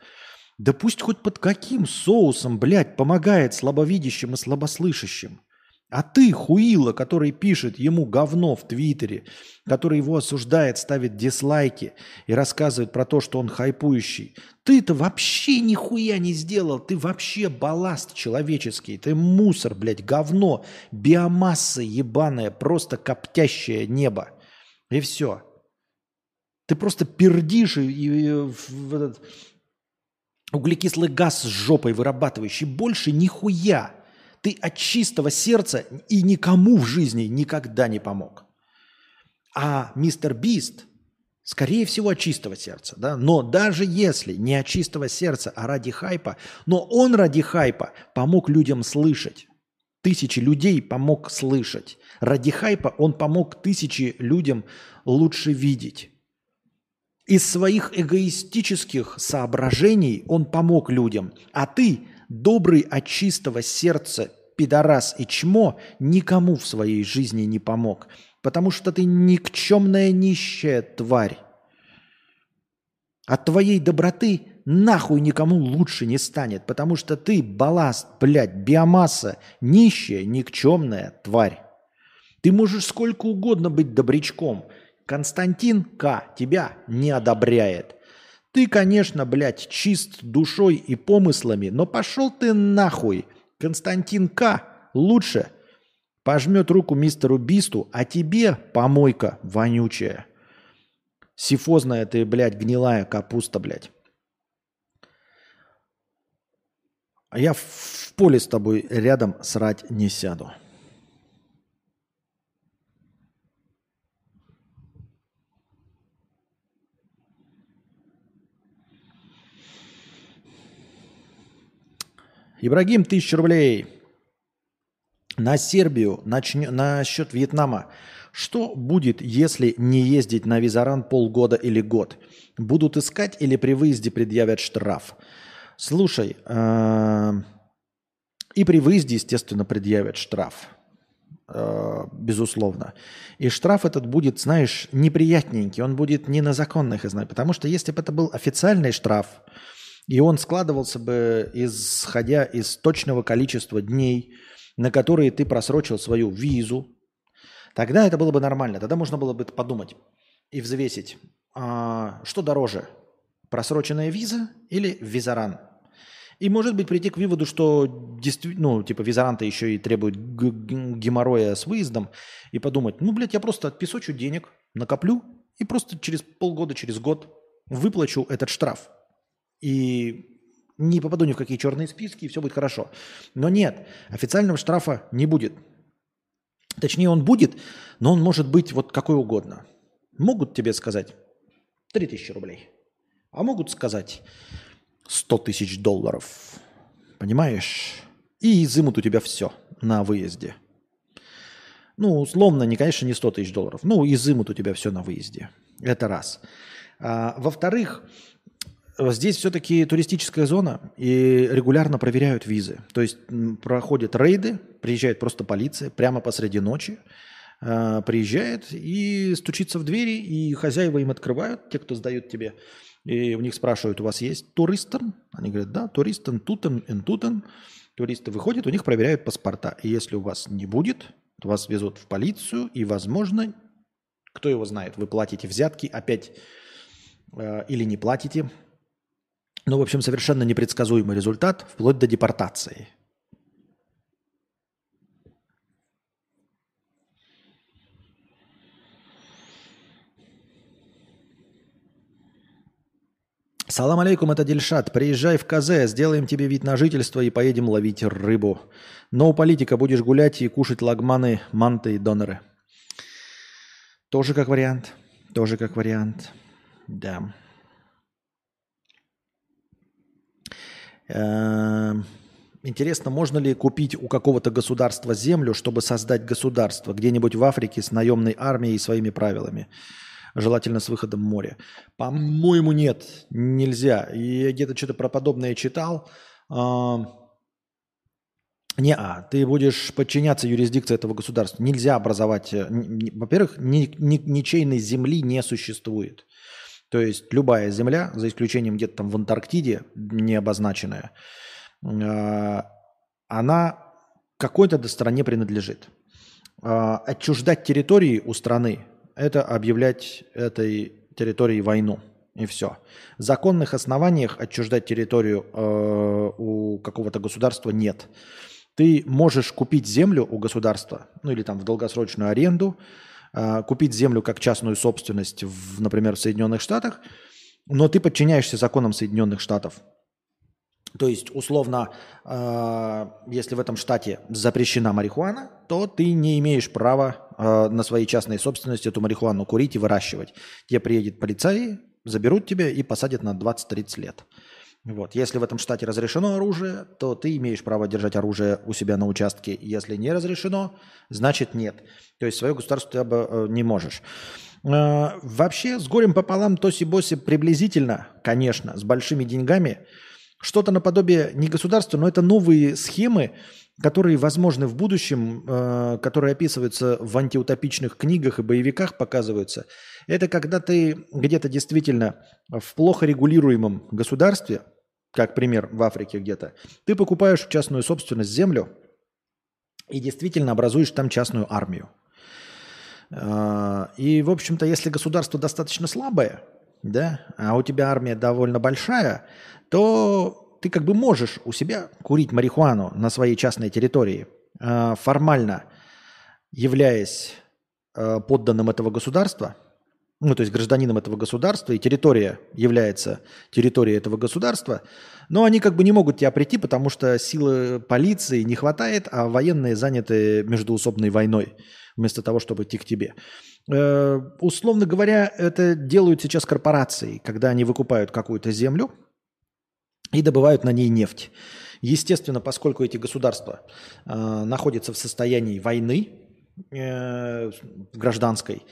Да пусть хоть под каким соусом, блядь, помогает слабовидящим и слабослышащим. А ты, хуила, который пишет ему говно в Твиттере, который его осуждает, ставит дизлайки и рассказывает про то, что он хайпующий, ты-то вообще нихуя не сделал. Ты вообще балласт человеческий. Ты мусор, блядь, говно, биомасса ебаная, просто коптящее небо. И все. Ты просто пердишь и, и, и в этот углекислый газ с жопой вырабатывающий. Больше нихуя. Ты от чистого сердца и никому в жизни никогда не помог. А мистер Бист, скорее всего, от чистого сердца. Да? Но даже если не от чистого сердца, а ради хайпа, но он ради хайпа помог людям слышать. тысячи людей помог слышать. Ради хайпа он помог тысячи людям лучше видеть. Из своих эгоистических соображений он помог людям. А ты, добрый от чистого сердца пидорас и чмо, никому в своей жизни не помог. Потому что ты никчемная нищая тварь. От твоей доброты нахуй никому лучше не станет, потому что ты балласт, блядь, биомасса, нищая, никчемная тварь. Ты можешь сколько угодно быть добрячком. Константин К. тебя не одобряет. Ты, конечно, блядь, чист душой и помыслами, но пошел ты нахуй. Константин К. лучше пожмет руку мистеру Бисту, а тебе помойка вонючая. Сифозная ты, блядь, гнилая капуста, блядь. А я в поле с тобой рядом срать не сяду. Ибрагим, тысяча рублей. На Сербию, начнё, на счет Вьетнама. Что будет, если не ездить на визаран полгода или год? Будут искать или при выезде предъявят штраф? Слушай, э, и при выезде, естественно, предъявят штраф. Э, безусловно. И штраф этот будет, знаешь, неприятненький. Он будет не на законных, потому что если бы это был официальный штраф, и он складывался бы, исходя из точного количества дней, на которые ты просрочил свою визу, тогда это было бы нормально. Тогда можно было бы подумать и взвесить, а, что дороже, просроченная виза или визаран. И, может быть, прийти к выводу, что действительно, ну, типа, визаранты еще и требуют геморроя с выездом, и подумать, ну, блядь, я просто отпесочу денег, накоплю, и просто через полгода, через год выплачу этот штраф и не попаду ни в какие черные списки, и все будет хорошо. Но нет, официального штрафа не будет. Точнее, он будет, но он может быть вот какой угодно. Могут тебе сказать 3000 рублей, а могут сказать 100 тысяч долларов. Понимаешь? И изымут у тебя все на выезде. Ну, условно, не, конечно, не 100 тысяч долларов. Ну, изымут у тебя все на выезде. Это раз. А, во-вторых, Здесь все-таки туристическая зона, и регулярно проверяют визы. То есть проходят рейды, приезжает просто полиция прямо посреди ночи, э, приезжает и стучится в двери, и хозяева им открывают, те, кто сдают тебе. И у них спрашивают, у вас есть туристен? Они говорят, да, туристен, тутен, интутен. Туристы выходят, у них проверяют паспорта. И если у вас не будет, то вас везут в полицию, и, возможно, кто его знает, вы платите взятки опять э, или не платите, ну, в общем, совершенно непредсказуемый результат, вплоть до депортации. Салам алейкум, это Дельшат. Приезжай в КЗ, сделаем тебе вид на жительство и поедем ловить рыбу. Но у политика будешь гулять и кушать лагманы, манты и доноры. Тоже как вариант. Тоже как вариант. Да. Интересно, можно ли купить у какого-то государства землю, чтобы создать государство где-нибудь в Африке с наемной армией и своими правилами? Желательно с выходом в море. По-моему, нет, нельзя. Я где-то что-то про подобное читал. Не, а ты будешь подчиняться юрисдикции этого государства. Нельзя образовать. Э, во-первых, ни, ни, ничейной земли не существует. То есть любая земля, за исключением где-то там в Антарктиде, не обозначенная, а, она какой-то стране принадлежит. А, отчуждать территории у страны – это объявлять этой территории войну. И все. В законных основаниях отчуждать территорию э, у какого-то государства нет. Ты можешь купить землю у государства, ну или там в долгосрочную аренду, а, купить землю как частную собственность, в, например, в Соединенных Штатах, но ты подчиняешься законам Соединенных Штатов. То есть, условно, э, если в этом штате запрещена марихуана, то ты не имеешь права э, на своей частной собственности эту марихуану курить и выращивать. Тебе приедет полицай, заберут тебя и посадят на 20-30 лет. Вот. Если в этом штате разрешено оружие, то ты имеешь право держать оружие у себя на участке. Если не разрешено, значит нет. То есть свое государство ты бы э, не можешь. Э, вообще с горем пополам Тоси-Боси приблизительно, конечно, с большими деньгами, что-то наподобие не государства, но это новые схемы, которые возможны в будущем, э, которые описываются в антиутопичных книгах и боевиках, показываются. Это когда ты где-то действительно в плохо регулируемом государстве – как пример в Африке где-то, ты покупаешь в частную собственность землю и действительно образуешь там частную армию. А, и, в общем-то, если государство достаточно слабое, да, а у тебя армия довольно большая, то ты как бы можешь у себя курить марихуану на своей частной территории, а, формально являясь а, подданным этого государства – ну, то есть гражданином этого государства, и территория является территорией этого государства, но они как бы не могут тебя прийти, потому что силы полиции не хватает, а военные заняты междуусобной войной, вместо того, чтобы идти к тебе. Э, условно говоря, это делают сейчас корпорации, когда они выкупают какую-то землю и добывают на ней нефть. Естественно, поскольку эти государства э, находятся в состоянии войны э, гражданской,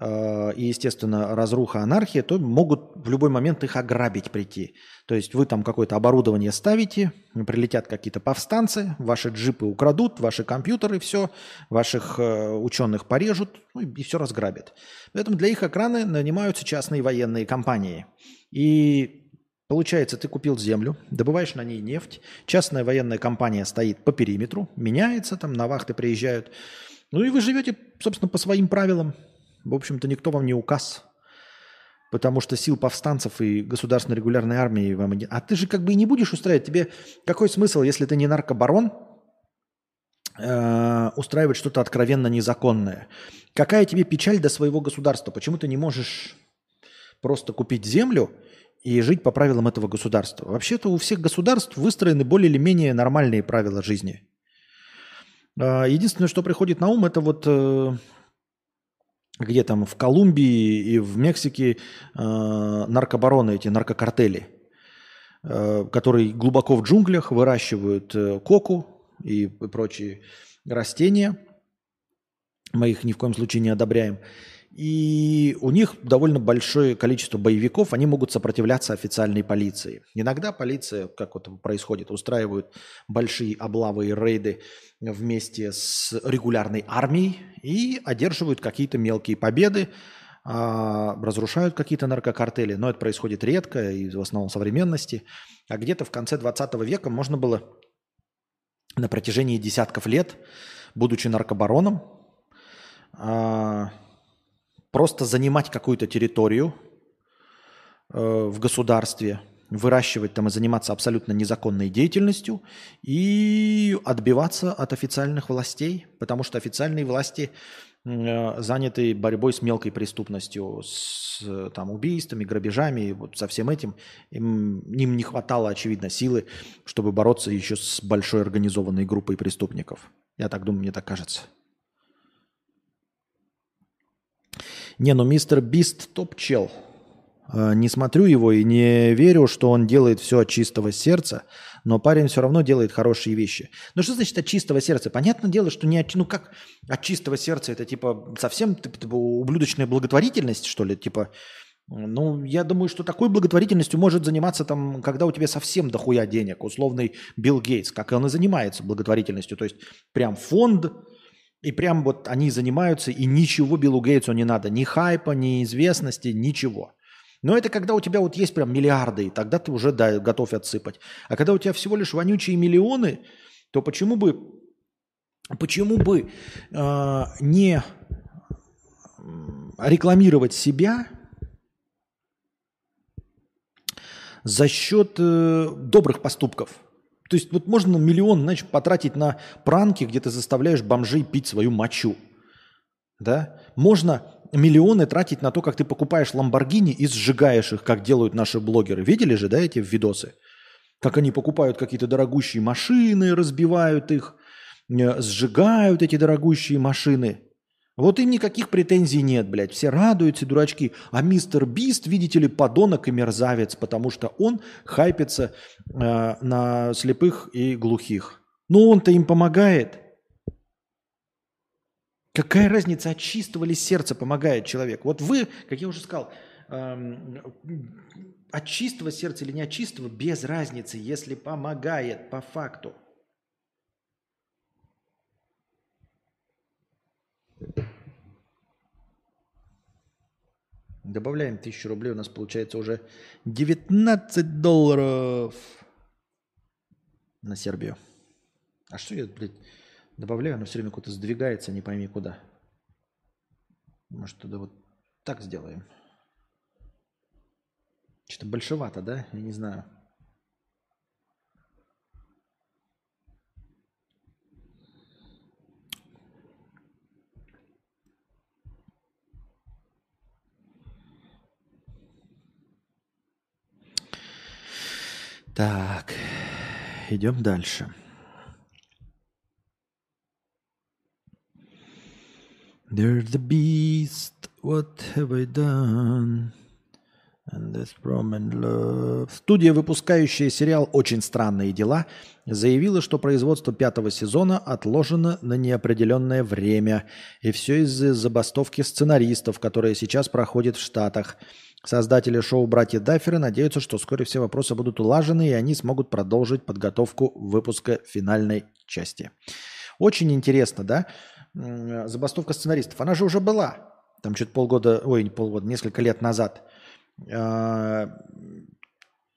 и, естественно, разруха, анархия, то могут в любой момент их ограбить прийти. То есть вы там какое-то оборудование ставите, прилетят какие-то повстанцы, ваши джипы украдут, ваши компьютеры, все, ваших э, ученых порежут ну, и все разграбят. Поэтому для их экраны нанимаются частные военные компании. И Получается, ты купил землю, добываешь на ней нефть, частная военная компания стоит по периметру, меняется, там на вахты приезжают. Ну и вы живете, собственно, по своим правилам. В общем-то, никто вам не указ. Потому что сил повстанцев и государственной регулярной армии вам... А ты же как бы и не будешь устраивать. Тебе какой смысл, если ты не наркобарон, э, устраивать что-то откровенно незаконное? Какая тебе печаль до своего государства? Почему ты не можешь просто купить землю и жить по правилам этого государства? Вообще-то у всех государств выстроены более или менее нормальные правила жизни. Э, единственное, что приходит на ум, это вот э, где там в Колумбии и в Мексике э, наркобароны, эти наркокартели, э, которые глубоко в джунглях выращивают э, коку и прочие растения. Мы их ни в коем случае не одобряем. И у них довольно большое количество боевиков, они могут сопротивляться официальной полиции. Иногда полиция, как вот происходит, устраивают большие облавы и рейды вместе с регулярной армией и одерживают какие-то мелкие победы, а, разрушают какие-то наркокартели, но это происходит редко и в основном в современности. А где-то в конце 20 века можно было на протяжении десятков лет, будучи наркобароном, а, просто занимать какую-то территорию э, в государстве, выращивать там и заниматься абсолютно незаконной деятельностью и отбиваться от официальных властей, потому что официальные власти э, заняты борьбой с мелкой преступностью, с там, убийствами, грабежами, вот со всем этим. Им, им не хватало, очевидно, силы, чтобы бороться еще с большой организованной группой преступников. Я так думаю, мне так кажется. Не, ну мистер Бист топ-чел. А, не смотрю его и не верю, что он делает все от чистого сердца, но парень все равно делает хорошие вещи. Ну что значит от чистого сердца? Понятное дело, что не от, ну как от чистого сердца, это типа совсем типа, ублюдочная благотворительность, что ли, типа... Ну, я думаю, что такой благотворительностью может заниматься там, когда у тебя совсем дохуя денег, условный Билл Гейтс, как он и занимается благотворительностью. То есть прям фонд, и прям вот они занимаются, и ничего Биллу Гейтсу не надо. Ни хайпа, ни известности, ничего. Но это когда у тебя вот есть прям миллиарды, и тогда ты уже да, готов отсыпать. А когда у тебя всего лишь вонючие миллионы, то почему бы, почему бы э, не рекламировать себя за счет э, добрых поступков – то есть вот можно миллион, знаешь, потратить на пранки, где ты заставляешь бомжей пить свою мочу. Да? Можно миллионы тратить на то, как ты покупаешь Ламборгини и сжигаешь их, как делают наши блогеры. Видели же, да, эти видосы? Как они покупают какие-то дорогущие машины, разбивают их, э, сжигают эти дорогущие машины. Вот им никаких претензий нет, блядь. Все радуются, дурачки. А мистер Бист, видите ли, подонок и мерзавец, потому что он хайпится э, на слепых и глухих. Но он-то им помогает. Какая разница, от чистого ли сердца помогает человек? Вот вы, как я уже сказал, эм, от чистого сердца или не от чистого, без разницы, если помогает по факту. Добавляем 1000 рублей, у нас получается уже 19 долларов на Сербию. А что я, блядь, добавляю, оно все время куда-то сдвигается, не пойми куда. Может, туда вот так сделаем. Что-то большевато, да? Я не знаю. Так, идем дальше. There's the beast, what have I done? And this and love. Студия, выпускающая сериал «Очень странные дела», заявила, что производство пятого сезона отложено на неопределенное время. И все из-за забастовки сценаристов, которая сейчас проходит в Штатах – Создатели шоу «Братья Дафферы» надеются, что вскоре все вопросы будут улажены, и они смогут продолжить подготовку выпуска финальной части. Очень интересно, да? Забастовка сценаристов. Она же уже была. Там что-то полгода, ой, не полгода, несколько лет назад. А,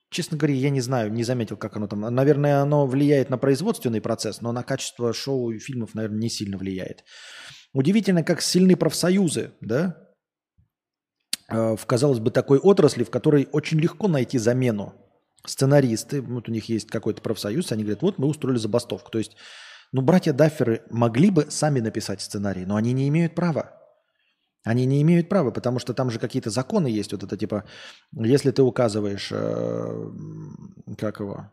честно говоря, я не знаю, не заметил, как оно там. Наверное, оно влияет на производственный процесс, но на качество шоу и фильмов, наверное, не сильно влияет. Удивительно, как сильны профсоюзы, да? Э, в, казалось бы, такой отрасли, в которой очень легко найти замену. Сценаристы, вот у них есть какой-то профсоюз, они говорят, вот мы устроили забастовку. То есть, ну, братья Дафферы могли бы сами написать сценарий, но они не имеют права. Они не имеют права, потому что там же какие-то законы есть. Вот это типа, если ты указываешь, э, как его,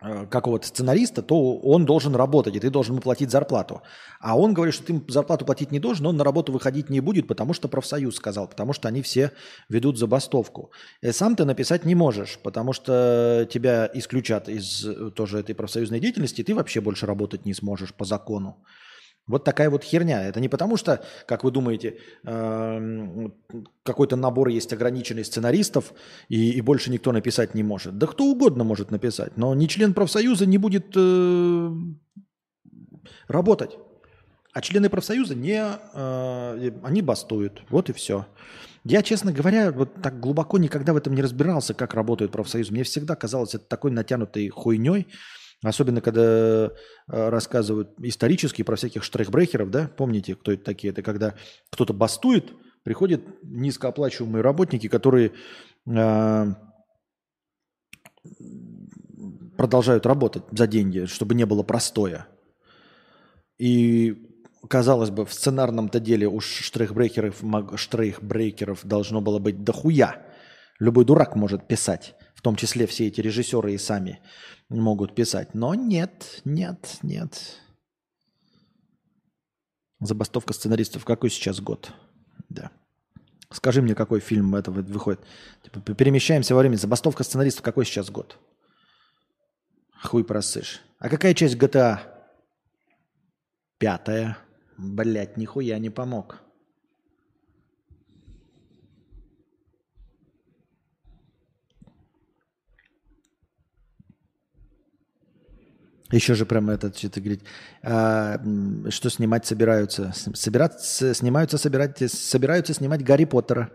какого-то сценариста, то он должен работать, и ты должен ему платить зарплату. А он говорит, что ты зарплату платить не должен, он на работу выходить не будет, потому что профсоюз сказал, потому что они все ведут забастовку. И сам ты написать не можешь, потому что тебя исключат из э, тоже этой профсоюзной деятельности, и ты вообще больше работать не сможешь по закону. Вот такая вот херня. Это не потому что, как вы думаете, эм, какой-то набор есть ограниченный сценаристов, и, и больше никто написать не может. Да кто угодно может написать, но ни член профсоюза не будет э, работать. А члены профсоюза не, э, они бастуют. Вот и все. Я, честно говоря, вот так глубоко никогда в этом не разбирался, как работает профсоюз. Мне всегда казалось это такой натянутой хуйней, Особенно, когда э, рассказывают исторически про всяких штрейхбрехеров, да, помните, кто это такие? Это когда кто-то бастует, приходят низкооплачиваемые работники, которые э, продолжают работать за деньги, чтобы не было простоя. И казалось бы, в сценарном-то деле уж штрейхбрекеров, штрейхбрекеров должно было быть дохуя. Любой дурак может писать, в том числе все эти режиссеры и сами могут писать. Но нет, нет, нет. Забастовка сценаристов. Какой сейчас год? Да. Скажи мне, какой фильм это выходит. Типа, перемещаемся во времени. Забастовка сценаристов. Какой сейчас год? Хуй просышь. А какая часть GTA? Пятая. Блять, нихуя не помог. Еще же прямо этот что-то говорит, а, что снимать собираются. Собираться, снимаются, собирать, собираются снимать Гарри Поттера.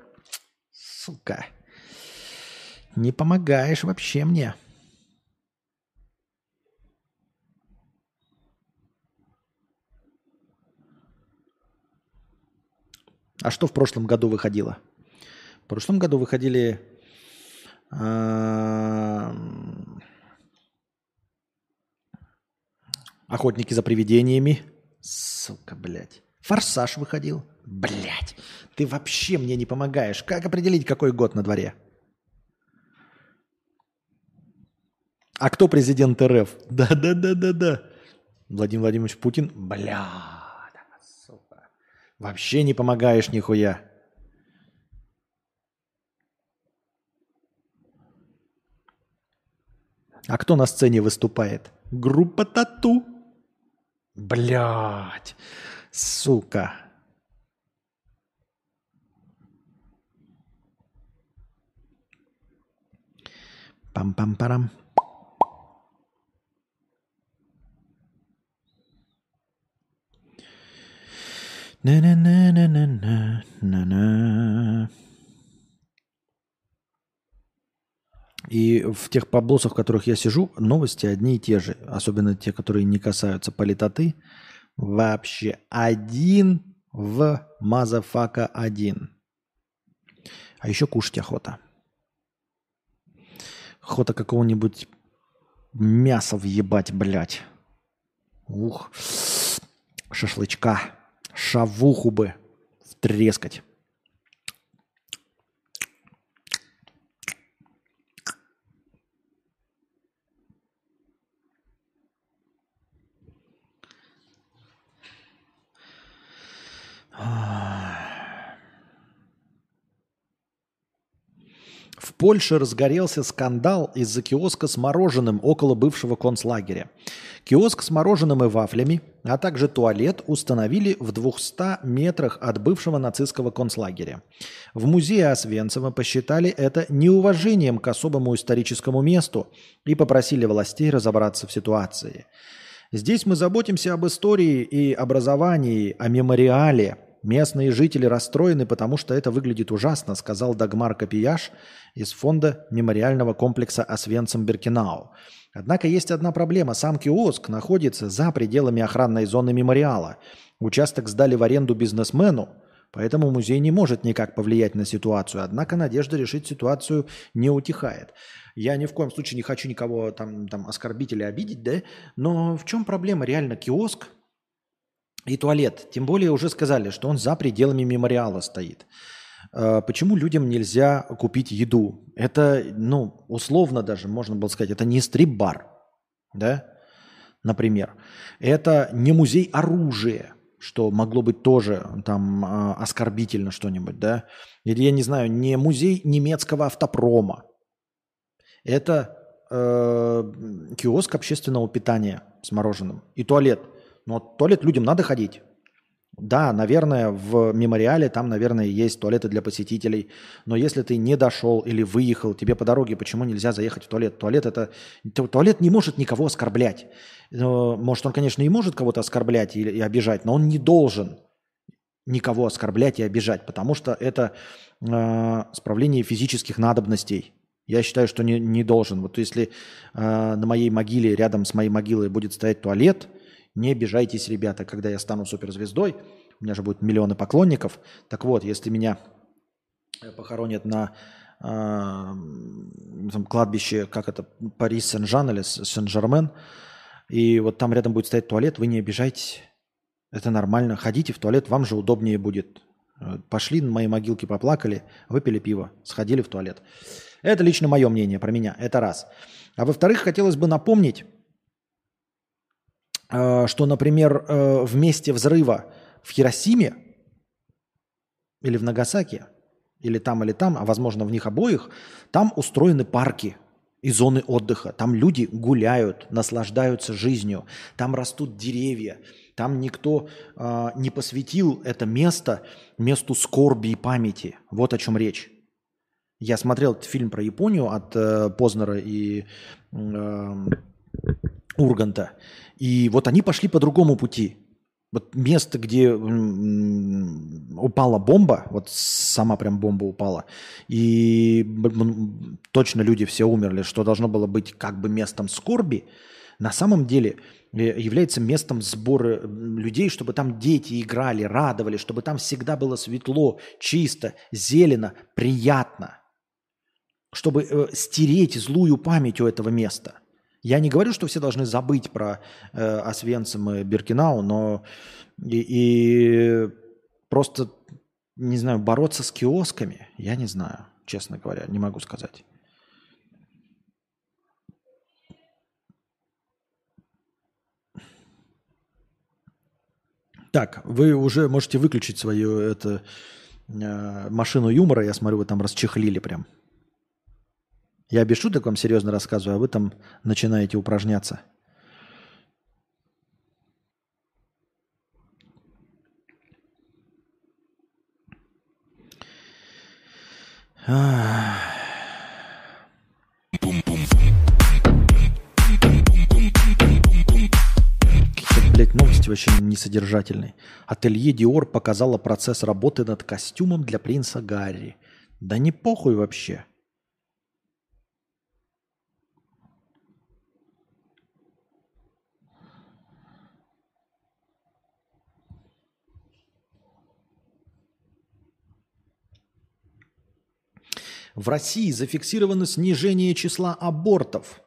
Сука. Не помогаешь вообще мне. А что в прошлом году выходило? В прошлом году выходили... А, Охотники за привидениями. Сука, блядь. Форсаж выходил. Блядь. Ты вообще мне не помогаешь. Как определить, какой год на дворе? А кто президент РФ? Да-да-да-да-да. Владимир Владимирович Путин. Бля. Вообще не помогаешь нихуя. А кто на сцене выступает? Группа Тату. Блять, сука. Пам-пам-парам. На-на-на-на-на-на-на. И в тех паблосах, в которых я сижу, новости одни и те же. Особенно те, которые не касаются политоты. Вообще один в motherfucker один. А еще кушать охота. Охота какого-нибудь мяса въебать, блядь. Ух, шашлычка. Шавуху бы втрескать. В Польше разгорелся скандал из-за киоска с мороженым около бывшего концлагеря. Киоск с мороженым и вафлями, а также туалет установили в 200 метрах от бывшего нацистского концлагеря. В музее Освенцима посчитали это неуважением к особому историческому месту и попросили властей разобраться в ситуации. Здесь мы заботимся об истории и образовании, о мемориале. Местные жители расстроены, потому что это выглядит ужасно, сказал Дагмар Копияш, из фонда мемориального комплекса Освенцим-Беркинау. Однако есть одна проблема. Сам киоск находится за пределами охранной зоны мемориала. Участок сдали в аренду бизнесмену, поэтому музей не может никак повлиять на ситуацию. Однако надежда решить ситуацию не утихает. Я ни в коем случае не хочу никого там, там оскорбить или обидеть, да? Но в чем проблема? Реально киоск и туалет. Тем более уже сказали, что он за пределами мемориала стоит. А, почему людям нельзя купить еду? Это, ну, условно даже, можно было сказать, это не стрип-бар, да, например. Это не музей оружия, что могло быть тоже там а, оскорбительно что-нибудь, да. Или, я не знаю, не музей немецкого автопрома. Это э, киоск общественного питания с мороженым и туалет. Но туалет людям надо ходить. Да, наверное, в мемориале там, наверное, есть туалеты для посетителей. Но если ты не дошел или выехал, тебе по дороге почему нельзя заехать в туалет? Туалет это... Туалет не может никого оскорблять. Может, он, конечно, и может кого-то оскорблять и, обижать, но он не должен никого оскорблять и обижать, потому что это э, справление физических надобностей. Я считаю, что не, не должен. Вот если э, на моей могиле, рядом с моей могилой будет стоять туалет – не обижайтесь, ребята, когда я стану суперзвездой, у меня же будет миллионы поклонников. Так вот, если меня э, похоронят на э, там, кладбище, как это, Парис Сен-Жан или Сен-Жермен, и вот там рядом будет стоять туалет, вы не обижайтесь. Это нормально. Ходите в туалет, вам же удобнее будет. Э, пошли на моей могилке, поплакали, выпили пиво, сходили в туалет. Это лично мое мнение про меня. Это раз. А во-вторых, хотелось бы напомнить, что, например, э, в месте взрыва в Хиросиме или в Нагасаки, или там, или там, а возможно в них обоих, там устроены парки и зоны отдыха. Там люди гуляют, наслаждаются жизнью, там растут деревья, там никто э, не посвятил это место месту скорби и памяти. Вот о чем речь. Я смотрел этот фильм про Японию от э, Познера и э, Урганта. И вот они пошли по другому пути. Вот место, где упала бомба, вот сама прям бомба упала, и точно люди все умерли, что должно было быть как бы местом скорби, на самом деле э, является местом сбора людей, чтобы там дети играли, радовали, чтобы там всегда было светло, чисто, зелено, приятно, чтобы э, стереть злую память у этого места. Я не говорю, что все должны забыть про э, Освенцим и Биркинау, но и, и просто, не знаю, бороться с киосками, я не знаю, честно говоря, не могу сказать. Так, вы уже можете выключить свою это, э, машину юмора. Я смотрю, вы там расчехлили прям. Я без шуток вам серьезно рассказываю, а вы там начинаете упражняться. Блядь, новости вообще несодержательные. Ателье Диор показало процесс работы над костюмом для принца Гарри. Да не похуй вообще. В России зафиксировано снижение числа абортов,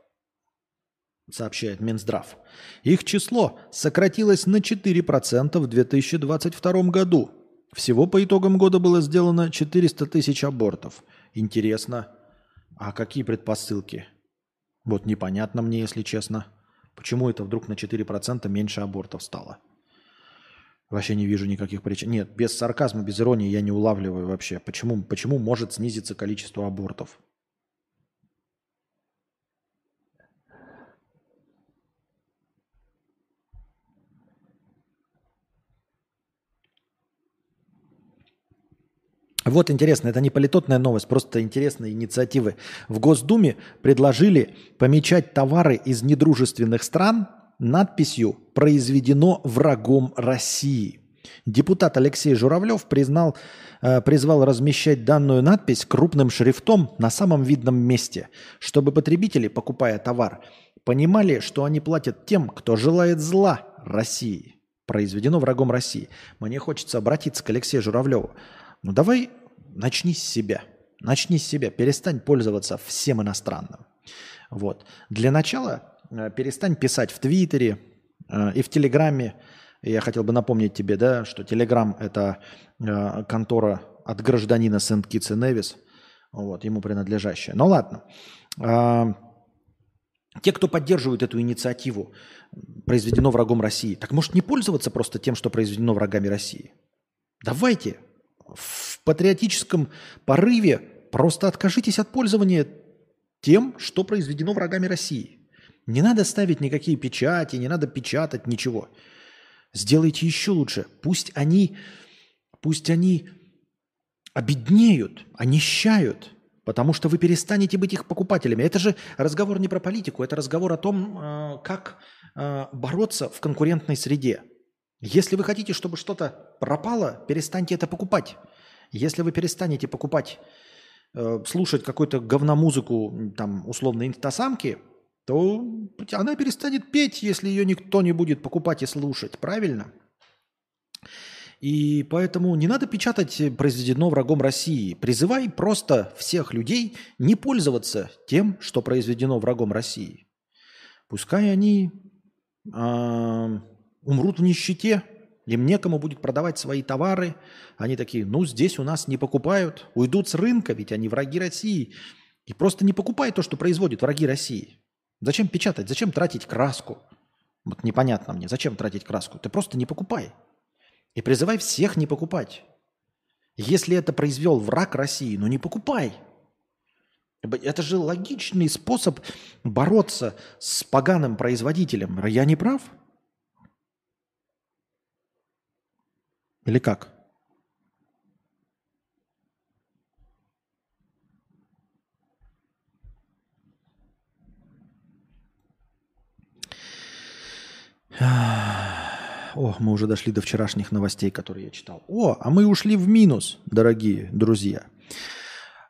сообщает Минздрав. Их число сократилось на 4% в 2022 году. Всего по итогам года было сделано 400 тысяч абортов. Интересно, а какие предпосылки? Вот непонятно мне, если честно. Почему это вдруг на 4% меньше абортов стало? Вообще не вижу никаких причин. Нет, без сарказма, без иронии я не улавливаю вообще. Почему, почему может снизиться количество абортов? Вот интересно, это не политотная новость, просто интересные инициативы. В Госдуме предложили помечать товары из недружественных стран надписью «Произведено врагом России». Депутат Алексей Журавлев признал, э, призвал размещать данную надпись крупным шрифтом на самом видном месте, чтобы потребители, покупая товар, понимали, что они платят тем, кто желает зла России. Произведено врагом России. Мне хочется обратиться к Алексею Журавлеву. Ну давай начни с себя. Начни с себя. Перестань пользоваться всем иностранным. Вот. Для начала перестань писать в Твиттере э, и в Телеграме. Я хотел бы напомнить тебе, да, что Телеграм – это э, контора от гражданина Сент-Китс и Невис, вот, ему принадлежащая. Ну ладно. Те, кто поддерживают эту инициативу, произведено врагом России, так может не пользоваться просто тем, что произведено врагами России? Давайте в патриотическом порыве просто откажитесь от пользования тем, что произведено врагами России. Не надо ставить никакие печати, не надо печатать ничего. Сделайте еще лучше. Пусть они, пусть они обеднеют, онищают, потому что вы перестанете быть их покупателями. Это же разговор не про политику, это разговор о том, э, как э, бороться в конкурентной среде. Если вы хотите, чтобы что-то пропало, перестаньте это покупать. Если вы перестанете покупать, э, слушать какую-то говномузыку, там, условно, инстасамки – то она перестанет петь, если ее никто не будет покупать и слушать, правильно? И поэтому не надо печатать произведено врагом России. Призывай просто всех людей не пользоваться тем, что произведено врагом России. Пускай они э, умрут в нищете, им некому будет продавать свои товары. Они такие, ну здесь у нас не покупают, уйдут с рынка, ведь они враги России. И просто не покупай то, что производят враги России. Зачем печатать? Зачем тратить краску? Вот непонятно мне, зачем тратить краску? Ты просто не покупай. И призывай всех не покупать. Если это произвел враг России, ну не покупай. Это же логичный способ бороться с поганым производителем. Я не прав? Или как? О, мы уже дошли до вчерашних новостей, которые я читал. О, а мы ушли в минус, дорогие друзья.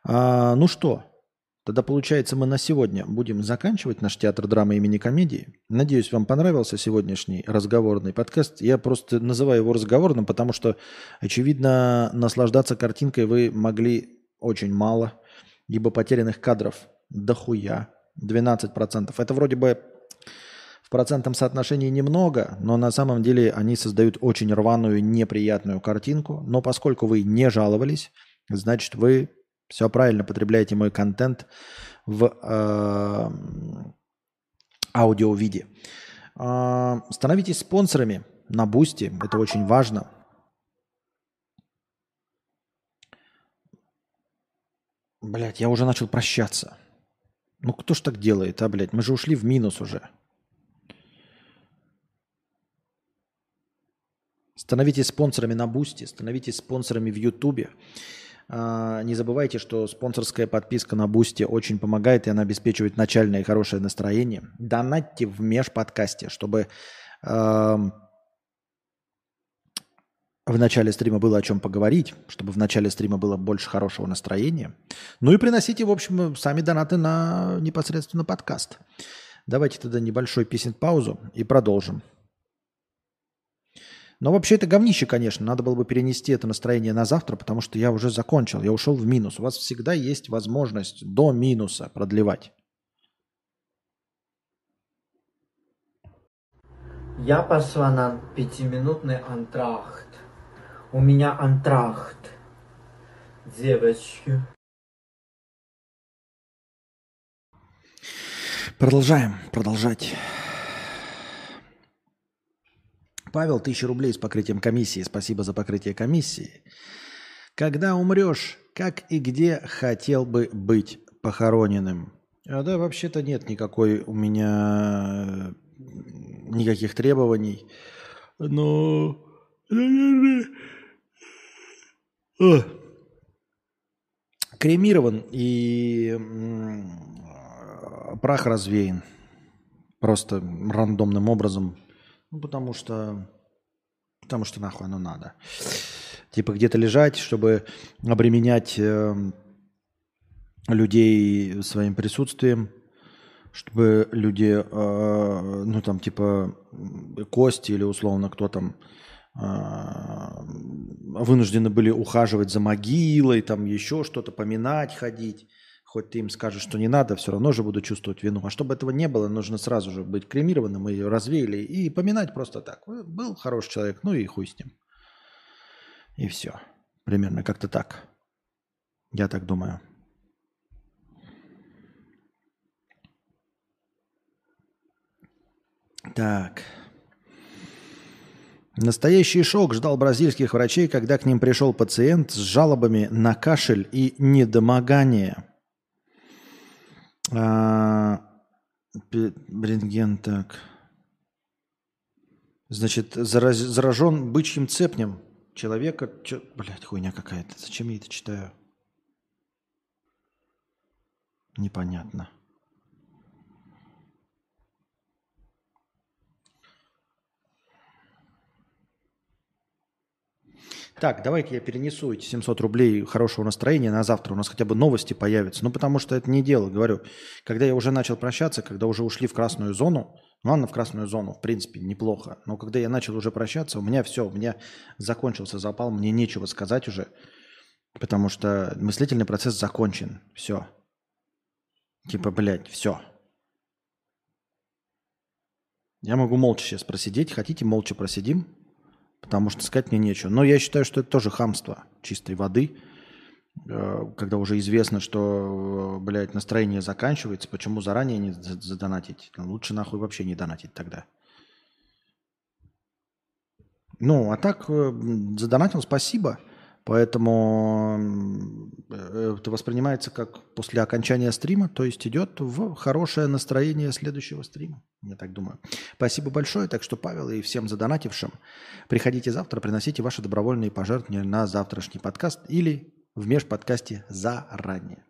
А, ну что, тогда получается мы на сегодня будем заканчивать наш театр драмы имени комедии. Надеюсь, вам понравился сегодняшний разговорный подкаст. Я просто называю его разговорным, потому что, очевидно, наслаждаться картинкой вы могли очень мало, ибо потерянных кадров дохуя, 12%. Это вроде бы в процентном соотношении немного, но на самом деле они создают очень рваную, неприятную картинку. Но поскольку вы не жаловались, значит вы все правильно потребляете мой контент в э, аудио-виде. Э, становитесь спонсорами на Boosty. Это очень важно. Блять, я уже начал прощаться. Ну кто ж так делает, а, блядь? Мы же ушли в минус уже. Становитесь спонсорами на Boosty, становитесь спонсорами в Ютубе. А, не забывайте, что спонсорская подписка на Boosty очень помогает, и она обеспечивает начальное и хорошее настроение. Донатьте в межподкасте, чтобы в начале стрима было о чем поговорить, чтобы в начале стрима было больше хорошего настроения. Ну и приносите, в общем, сами донаты на непосредственно подкаст. Давайте тогда небольшой песен паузу и продолжим. Но вообще это говнище, конечно. Надо было бы перенести это настроение на завтра, потому что я уже закончил, я ушел в минус. У вас всегда есть возможность до минуса продлевать. Я пошла на пятиминутный антрахт. У меня антрахт. Девочки. Продолжаем, продолжать. Павел, тысяча рублей с покрытием комиссии. Спасибо за покрытие комиссии. Когда умрешь, как и где хотел бы быть похороненным? А да, вообще-то нет никакой у меня никаких требований. Но... Кремирован и прах развеян. Просто рандомным образом ну, потому что... Потому что нахуй оно надо. Типа где-то лежать, чтобы обременять э, людей своим присутствием, чтобы люди, э, ну там типа кости или условно кто там э, вынуждены были ухаживать за могилой, там еще что-то поминать, ходить хоть ты им скажешь, что не надо, все равно же буду чувствовать вину. А чтобы этого не было, нужно сразу же быть кремированным, мы ее развеяли и поминать просто так. Был хороший человек, ну и хуй с ним. И все. Примерно как-то так. Я так думаю. Так. Настоящий шок ждал бразильских врачей, когда к ним пришел пациент с жалобами на кашель и недомогание. А, Рентген, так. Значит, зараз, заражен бычьим цепнем человека... Чё, блядь, хуйня какая-то. Зачем я это читаю? Непонятно. Так, давайте я перенесу эти 700 рублей хорошего настроения на завтра. У нас хотя бы новости появятся. Ну, потому что это не дело, говорю. Когда я уже начал прощаться, когда уже ушли в красную зону, ну, ладно, в красную зону, в принципе, неплохо. Но когда я начал уже прощаться, у меня все, у меня закончился запал, мне нечего сказать уже, потому что мыслительный процесс закончен. Все. Типа, блядь, все. Я могу молча сейчас просидеть. Хотите, молча просидим? Потому что сказать мне нечего. Но я считаю, что это тоже хамство чистой воды, э, когда уже известно, что, э, блядь, настроение заканчивается, почему заранее не задонатить? Лучше нахуй вообще не донатить тогда. Ну, а так э, задонатил, спасибо. Поэтому э, это воспринимается как после окончания стрима, то есть идет в хорошее настроение следующего стрима. Я так думаю. Спасибо большое. Так что, Павел, и всем задонатившим, приходите завтра, приносите ваши добровольные пожертвования на завтрашний подкаст или в межподкасте заранее.